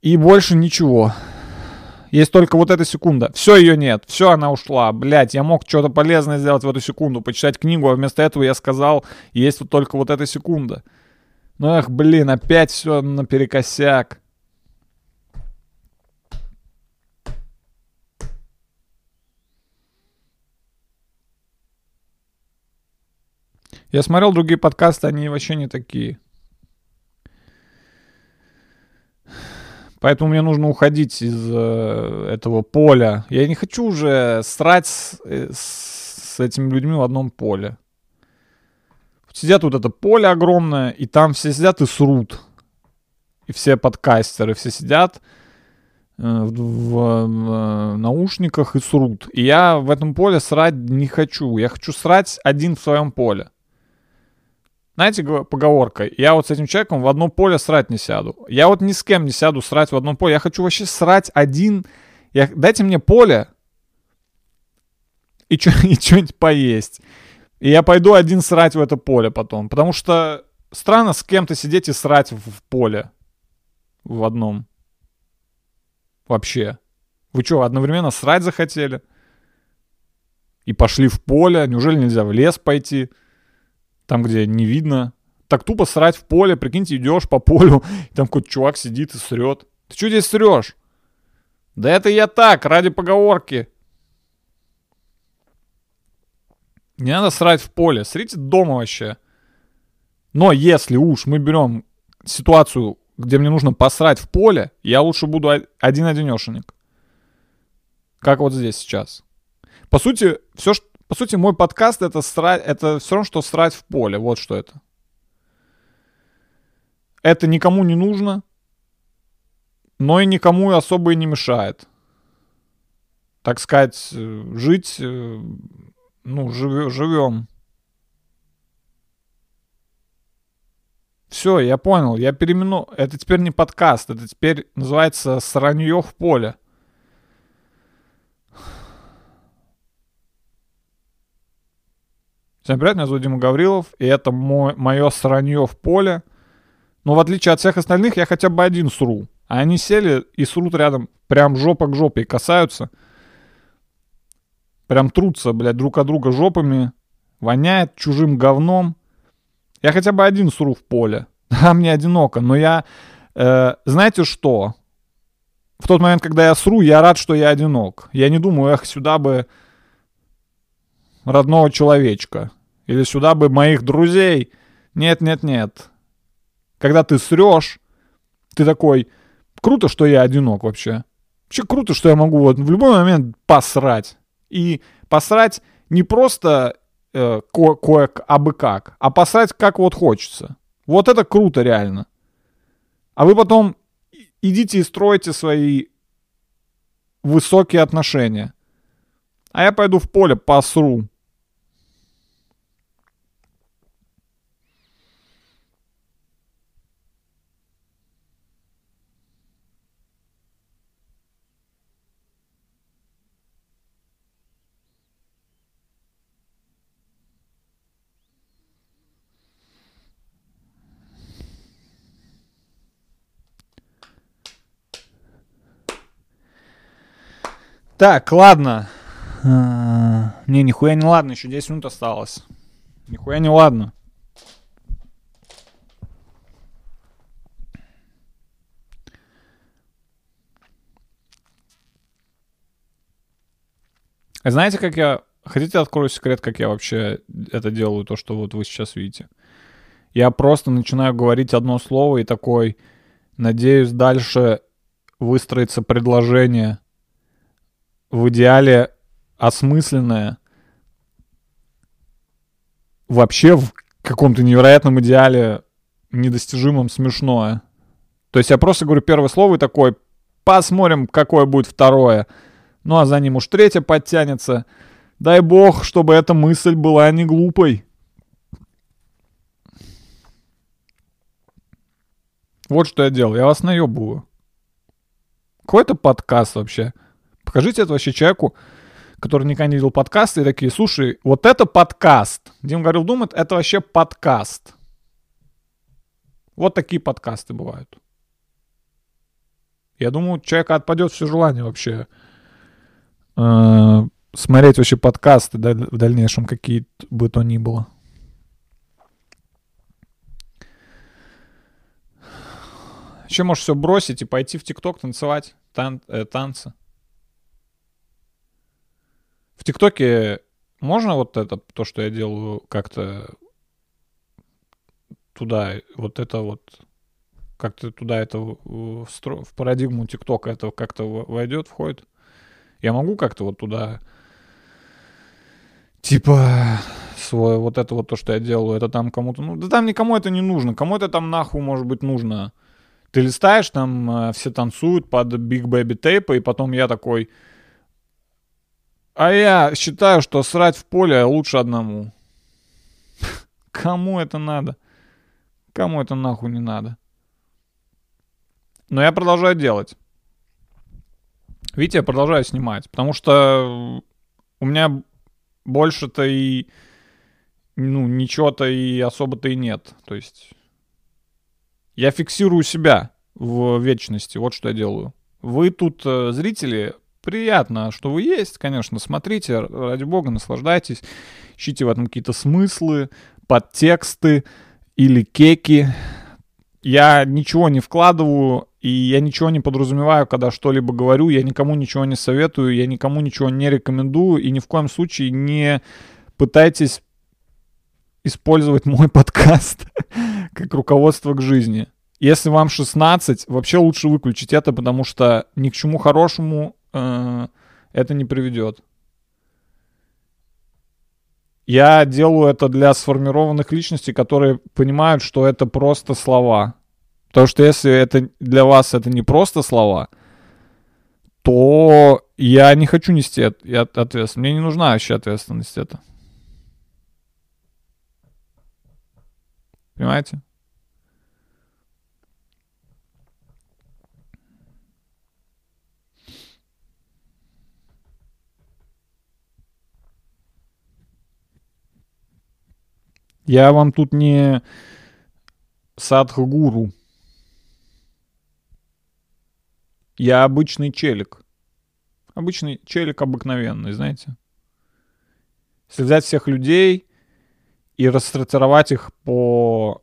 И больше ничего. Есть только вот эта секунда. Все, ее нет. Все, она ушла. Блять, я мог что-то полезное сделать в эту секунду. Почитать книгу, а вместо этого я сказал, есть вот только вот эта секунда. Ну эх, блин, опять все наперекосяк. Я смотрел другие подкасты, они вообще не такие. Поэтому мне нужно уходить из э, этого поля. Я не хочу уже срать с, э, с этими людьми в одном поле. Сидят вот это поле огромное, и там все сидят и срут. И все подкастеры, все сидят э, в, в, в наушниках и срут. И я в этом поле срать не хочу. Я хочу срать один в своем поле. Знаете, поговорка, я вот с этим человеком в одно поле срать не сяду. Я вот ни с кем не сяду срать в одно поле. Я хочу вообще срать один. Я, дайте мне поле и, и что-нибудь поесть. И я пойду один срать в это поле потом. Потому что странно с кем-то сидеть и срать в поле. В одном. Вообще. Вы что, одновременно срать захотели? И пошли в поле? Неужели нельзя в лес пойти? Там, где не видно. Так тупо срать в поле, прикиньте, идешь по полю, и там какой-то чувак сидит и срет. Ты что здесь срешь? Да это я так, ради поговорки. Не надо срать в поле, срите дома вообще. Но если уж мы берем ситуацию, где мне нужно посрать в поле, я лучше буду один-одинешенек. Как вот здесь сейчас. По сути, все, что по сути, мой подкаст это, срать, это все равно, что срать в поле. Вот что это. Это никому не нужно, но и никому особо и не мешает. Так сказать, э, жить, э, ну, жив, живем. Все, я понял, я перемену. Это теперь не подкаст, это теперь называется «Сранье в поле». Всем привет, меня зовут Дима Гаврилов, и это мой, мое сранье в поле. Но в отличие от всех остальных, я хотя бы один сру. А они сели и срут рядом, прям жопа к жопе и касаются. Прям трутся, блядь, друг от друга жопами. Воняет чужим говном. Я хотя бы один сру в поле. Да, мне одиноко, но я... Э, знаете что? В тот момент, когда я сру, я рад, что я одинок. Я не думаю, эх, сюда бы родного человечка. Или сюда бы моих друзей. Нет, нет, нет. Когда ты срешь, ты такой, круто, что я одинок вообще. Вообще круто, что я могу вот в любой момент посрать. И посрать не просто э, ко- кое абы как, а посрать как вот хочется. Вот это круто реально. А вы потом идите и стройте свои высокие отношения. А я пойду в поле посру. Так, ладно. А, не, нихуя не ладно, еще 10 минут осталось. Нихуя не ладно. Знаете, как я... Хотите, открою секрет, как я вообще это делаю, то, что вот вы сейчас видите? Я просто начинаю говорить одно слово и такой... Надеюсь, дальше выстроится предложение в идеале осмысленное, вообще в каком-то невероятном идеале недостижимом смешное. То есть я просто говорю первое слово и такой, посмотрим, какое будет второе. Ну а за ним уж третье подтянется. Дай бог, чтобы эта мысль была не глупой. Вот что я делал. Я вас наебываю. Какой это подкаст вообще? Покажите это вообще человеку, который никогда не видел подкасты, и такие, слушай, вот это подкаст. Дим говорил, думает, это вообще подкаст. Вот такие подкасты бывают. Я думаю, у человека отпадет все желание вообще э, смотреть вообще подкасты в дальнейшем, какие бы то ни было. Еще можешь все бросить и пойти в ТикТок танцевать тан э, танцы. В ТикТоке можно вот это, то, что я делаю, как-то туда, вот это вот, как-то туда это в, в, в парадигму ТикТока это как-то войдет, входит? Я могу как-то вот туда, типа, свой, вот это вот то, что я делаю, это там кому-то, ну, да там никому это не нужно, кому это там нахуй может быть нужно. Ты листаешь, там э, все танцуют под Big Baby Tape, и потом я такой... А я считаю, что срать в поле лучше одному. Кому это надо? Кому это нахуй не надо? Но я продолжаю делать. Видите, я продолжаю снимать, потому что у меня больше-то и ну, ничего-то и особо-то и нет. То есть я фиксирую себя в вечности. Вот что я делаю. Вы тут, э, зрители, приятно, что вы есть, конечно. Смотрите, ради бога, наслаждайтесь. Ищите в этом какие-то смыслы, подтексты или кеки. Я ничего не вкладываю, и я ничего не подразумеваю, когда что-либо говорю. Я никому ничего не советую, я никому ничего не рекомендую. И ни в коем случае не пытайтесь использовать мой подкаст как руководство к жизни. Если вам 16, вообще лучше выключить это, потому что ни к чему хорошему э, это не приведет. Я делаю это для сформированных личностей, которые понимают, что это просто слова. Потому что если это для вас это не просто слова, то я не хочу нести ответственность. Мне не нужна вообще ответственность это. Понимаете? Я вам тут не садхгуру. Я обычный челик. Обычный челик обыкновенный, знаете. Если взять всех людей и рассортировать их по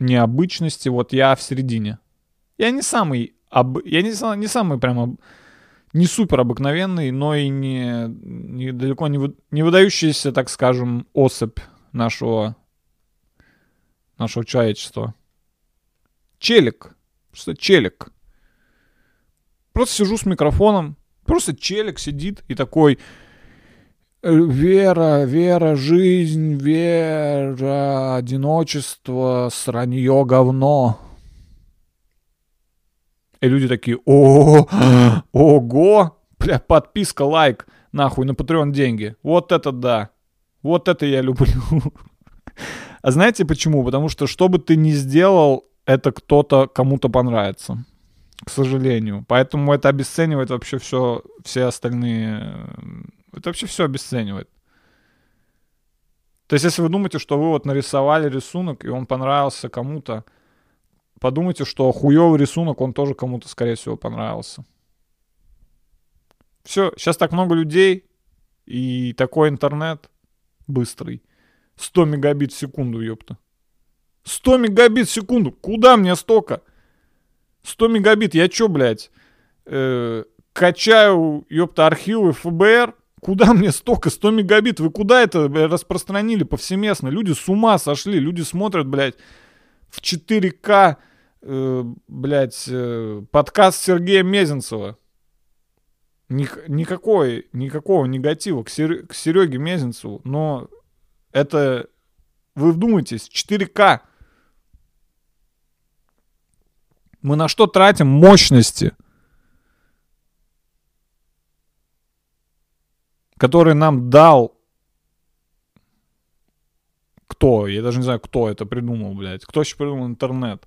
необычности, вот я в середине. Я не самый, об... я не, не самый прямо, не супер обыкновенный, но и не, не далеко не, вы... не выдающийся, так скажем, особь нашего, нашего человечества. Челик. Просто челик. Просто сижу с микрофоном, просто челик сидит и такой, Вера, вера, жизнь, вера, одиночество, сранье, говно. И люди такие, о, ого, бля, подписка, лайк, нахуй, на Patreon деньги. Вот это да. Вот это я люблю. А знаете почему? Потому что что бы ты ни сделал, это кто-то кому-то понравится. К сожалению. Поэтому это обесценивает вообще все, все остальные это вообще все обесценивает. То есть, если вы думаете, что вы вот нарисовали рисунок, и он понравился кому-то, подумайте, что хуёвый рисунок, он тоже кому-то, скорее всего, понравился. Все, сейчас так много людей, и такой интернет быстрый. 100 мегабит в секунду, ёпта. 100 мегабит в секунду. Куда мне столько? 100 мегабит. Я чё, блядь, э, качаю, ёпта, архивы ФБР, Куда мне столько? 100 мегабит? Вы куда это распространили повсеместно? Люди с ума сошли. Люди смотрят, блядь, в 4К, э, блядь, э, подкаст Сергея Мезенцева. Ник- никакой, никакого негатива к, Сер- к Сереге Мезенцеву, но это, вы вдумайтесь, 4К. Мы на что тратим мощности, которые нам дал кто? Я даже не знаю, кто это придумал, блядь. Кто еще придумал интернет?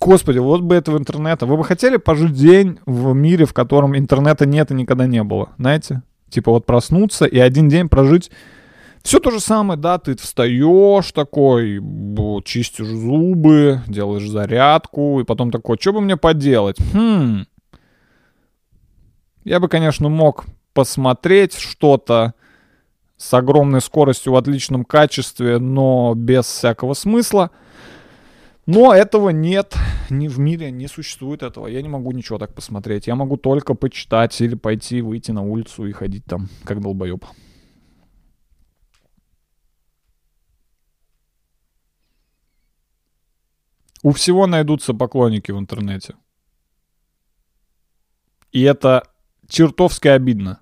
Господи, вот бы этого интернета. Вы бы хотели пожить день в мире, в котором интернета нет и никогда не было? Знаете? Типа вот проснуться и один день прожить все то же самое, да, ты встаешь такой, чистишь зубы, делаешь зарядку, и потом такой, что бы мне поделать? Хм. Я бы, конечно, мог посмотреть что-то с огромной скоростью в отличном качестве, но без всякого смысла. Но этого нет, ни в мире не существует этого. Я не могу ничего так посмотреть. Я могу только почитать или пойти, выйти на улицу и ходить там, как долбоеб. У всего найдутся поклонники в интернете. И это чертовски обидно.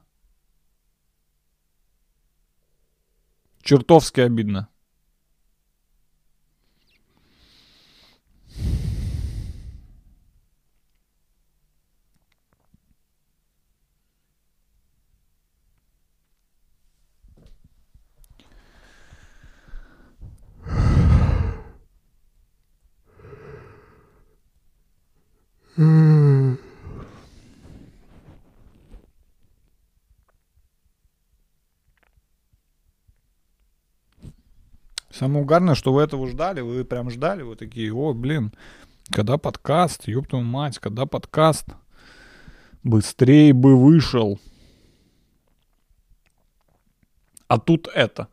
Чертовски обидно. Самое угарное, что вы этого ждали, вы прям ждали, вы такие, о, блин, когда подкаст, ёб твою мать, когда подкаст, быстрее бы вышел. А тут это.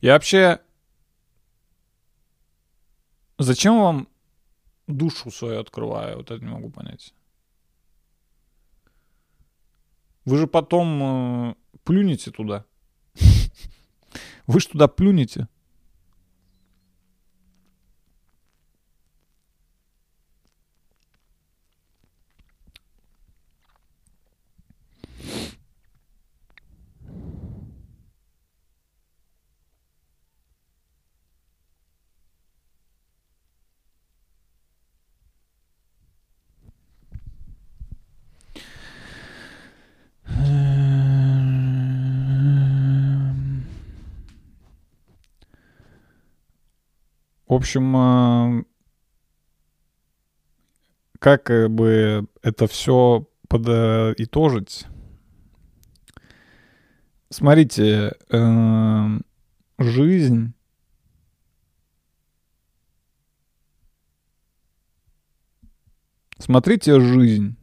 Я вообще... Зачем вам душу свою открываю? Вот это не могу понять. Вы же потом э, плюнете туда. Вы ж туда плюнете. В общем, э, как э, бы это все подытожить? Смотрите, э, жизнь Смотрите жизнь.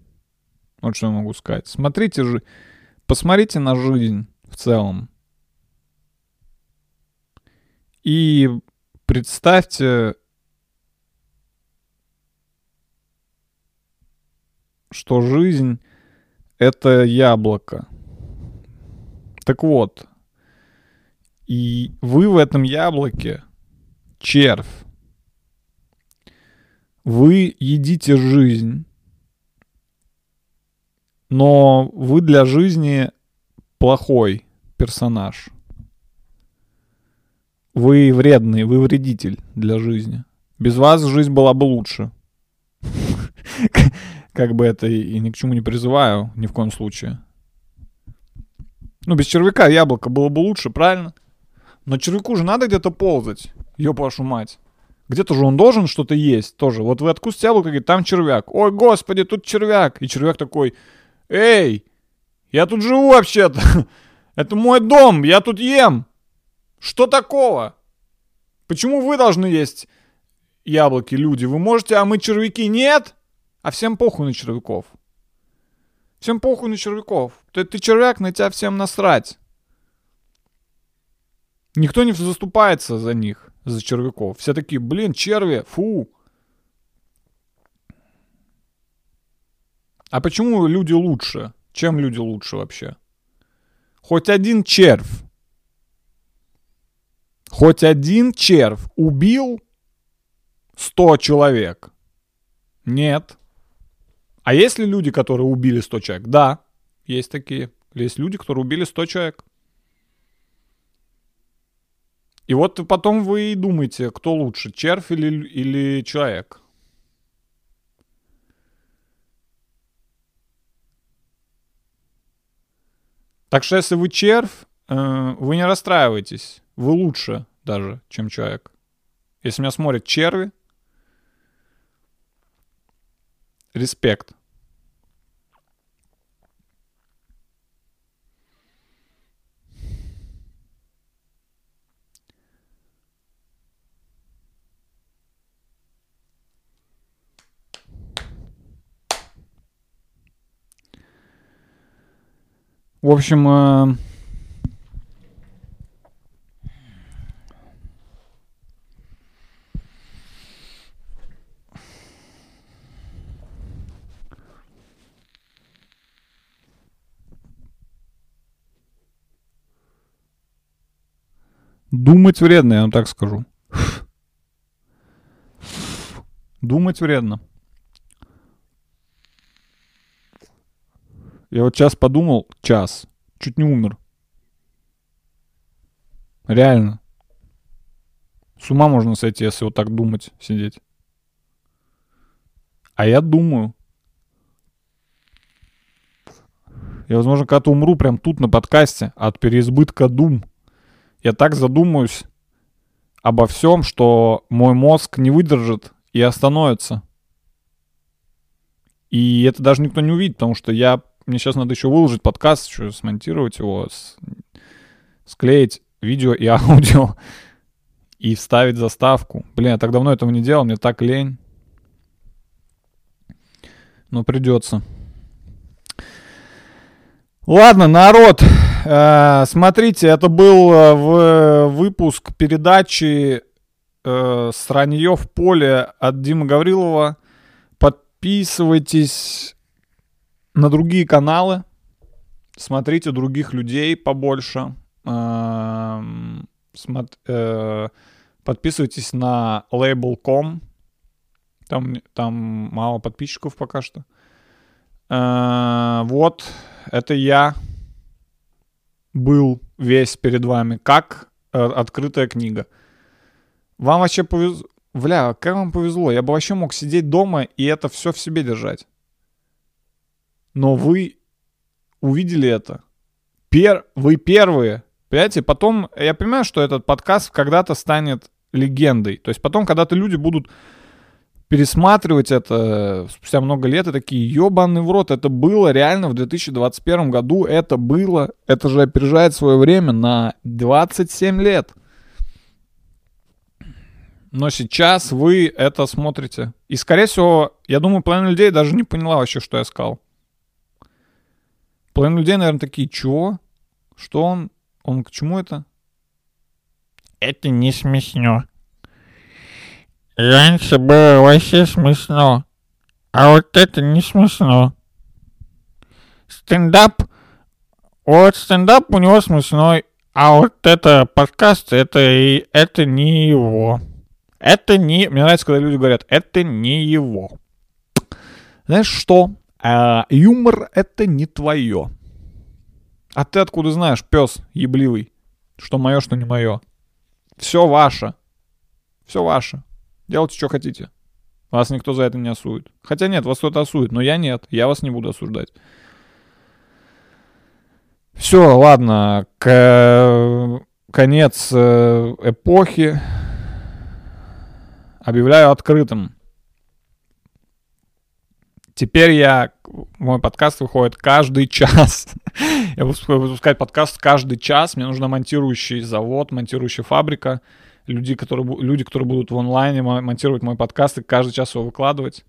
Вот что я могу сказать. Смотрите же, посмотрите на жизнь в целом. И представьте, что жизнь — это яблоко. Так вот, и вы в этом яблоке червь. Вы едите жизнь, но вы для жизни плохой персонаж. Вы вредный, вы вредитель для жизни. Без вас жизнь была бы лучше. Как бы это и ни к чему не призываю, ни в коем случае. Ну, без червяка яблоко было бы лучше, правильно? Но червяку же надо где-то ползать. Ёб вашу мать. Где-то же он должен что-то есть тоже. Вот вы откусите яблоко, говорит, там червяк. Ой, господи, тут червяк. И червяк такой, эй, я тут живу вообще-то. Это мой дом, я тут ем. Что такого? Почему вы должны есть яблоки, люди? Вы можете, а мы червяки нет? А всем похуй на червяков. Всем похуй на червяков. Ты, ты червяк, на тебя всем насрать. Никто не заступается за них, за червяков. Все такие, блин, черви, фу. А почему люди лучше? Чем люди лучше вообще? Хоть один червь. Хоть один червь убил 100 человек? Нет. А есть ли люди, которые убили 100 человек? Да, есть такие. Есть люди, которые убили 100 человек. И вот потом вы и думаете, кто лучше, червь или, или человек. Так что если вы червь, э, вы не расстраивайтесь. Вы лучше даже, чем человек. Если меня смотрят черви, респект. В общем, Думать вредно, я вам так скажу. Думать вредно. Я вот час подумал, час, чуть не умер. Реально. С ума можно сойти, если вот так думать, сидеть. А я думаю. Я, возможно, когда-то умру прям тут на подкасте от переизбытка дум. Я так задумаюсь обо всем, что мой мозг не выдержит и остановится. И это даже никто не увидит, потому что я мне сейчас надо еще выложить подкаст, еще смонтировать его, с, склеить видео и аудио и вставить заставку. Блин, я так давно этого не делал, мне так лень. Но придется. Ладно, народ, смотрите, это был э, выпуск передачи э, «Сранье в поле» от Димы Гаврилова. Подписывайтесь на другие каналы, смотрите других людей побольше, эм, э, подписывайтесь на label.com, там, там мало подписчиков пока что. Э, вот, это я был весь перед вами, как э, открытая книга. Вам вообще повезло. Бля, как вам повезло? Я бы вообще мог сидеть дома и это все в себе держать но вы увидели это. Пер... Вы первые. Понимаете? Потом, я понимаю, что этот подкаст когда-то станет легендой. То есть потом, когда-то люди будут пересматривать это спустя много лет и такие, ебаный в рот, это было реально в 2021 году, это было, это же опережает свое время на 27 лет. Но сейчас вы это смотрите. И, скорее всего, я думаю, половина людей даже не поняла вообще, что я сказал. Половина людей, наверное, такие, чего? Что он? Он к чему это? Это не смешно. Раньше было вообще смешно. А вот это не смешно. Стендап. Вот стендап у него смешной. А вот это подкаст, это, это не его. Это не... Мне нравится, когда люди говорят, это не его. Знаешь что? А, юмор — это не твое. А ты откуда знаешь, пес ебливый, что мое, что не мое? Все ваше. Все ваше. Делайте, что хотите. Вас никто за это не осудит. Хотя нет, вас кто-то осудит, но я нет. Я вас не буду осуждать. Все, ладно. К... Конец э, эпохи объявляю открытым. Теперь я, мой подкаст выходит каждый час. я буду выпускать подкаст каждый час. Мне нужно монтирующий завод, монтирующая фабрика. Люди, которые, люди, которые будут в онлайне монтировать мой подкаст и каждый час его выкладывать.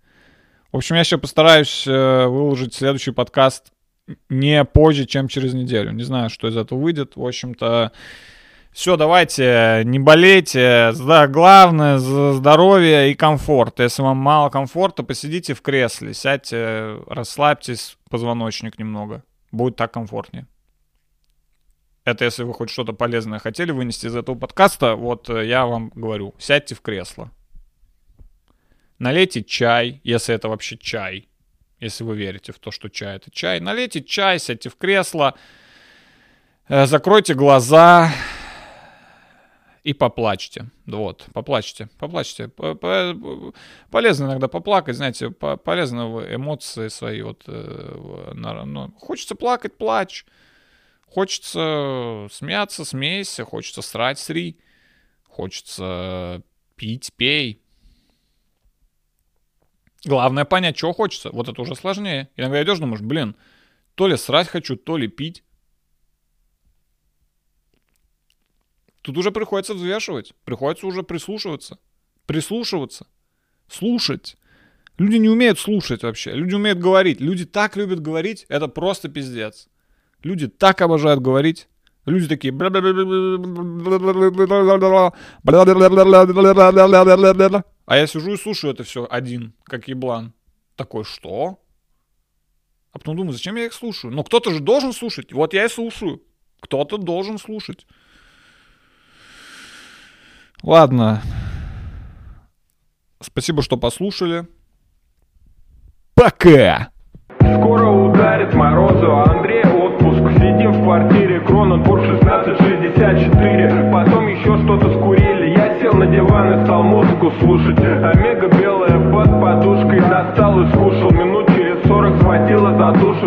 В общем, я сейчас постараюсь э, выложить следующий подкаст не позже, чем через неделю. Не знаю, что из этого выйдет. В общем-то, все, давайте, не болейте. Да, главное здоровье и комфорт. Если вам мало комфорта, посидите в кресле, сядьте, расслабьтесь, позвоночник немного. Будет так комфортнее. Это если вы хоть что-то полезное хотели вынести из этого подкаста, вот э, я вам говорю, сядьте в кресло. налейте чай, если это вообще чай, если вы верите в то, что чай это чай, налейте чай, сядьте в кресло, э, закройте глаза и поплачьте. Вот, поплачьте, поплачьте. П- Полезно иногда поплакать, знаете, по- полезно эмоции свои вот. э, ну, хочется плакать, плачь. Хочется смеяться, смейся, хочется срать, сри. Хочется пить, пей. Главное понять, чего хочется. Вот это уже сложнее. Иногда идешь, думаешь, блин, то ли срать хочу, то ли пить. Тут уже приходится взвешивать. Приходится уже прислушиваться. Прислушиваться. Слушать. Люди не умеют слушать вообще. Люди умеют говорить. Люди так любят говорить. Это просто пиздец. Люди так обожают говорить. Люди такие... А я сижу и слушаю это все один, как еблан. Такой, что? А потом думаю, зачем я их слушаю? Ну, кто-то же должен слушать. Вот я и слушаю. Кто-то должен слушать. Ладно. Спасибо, что послушали. Пока! Пьяный стал музыку слушать. Омега белая под подушкой Достал и скушал. Минут через сорок схватила за душу.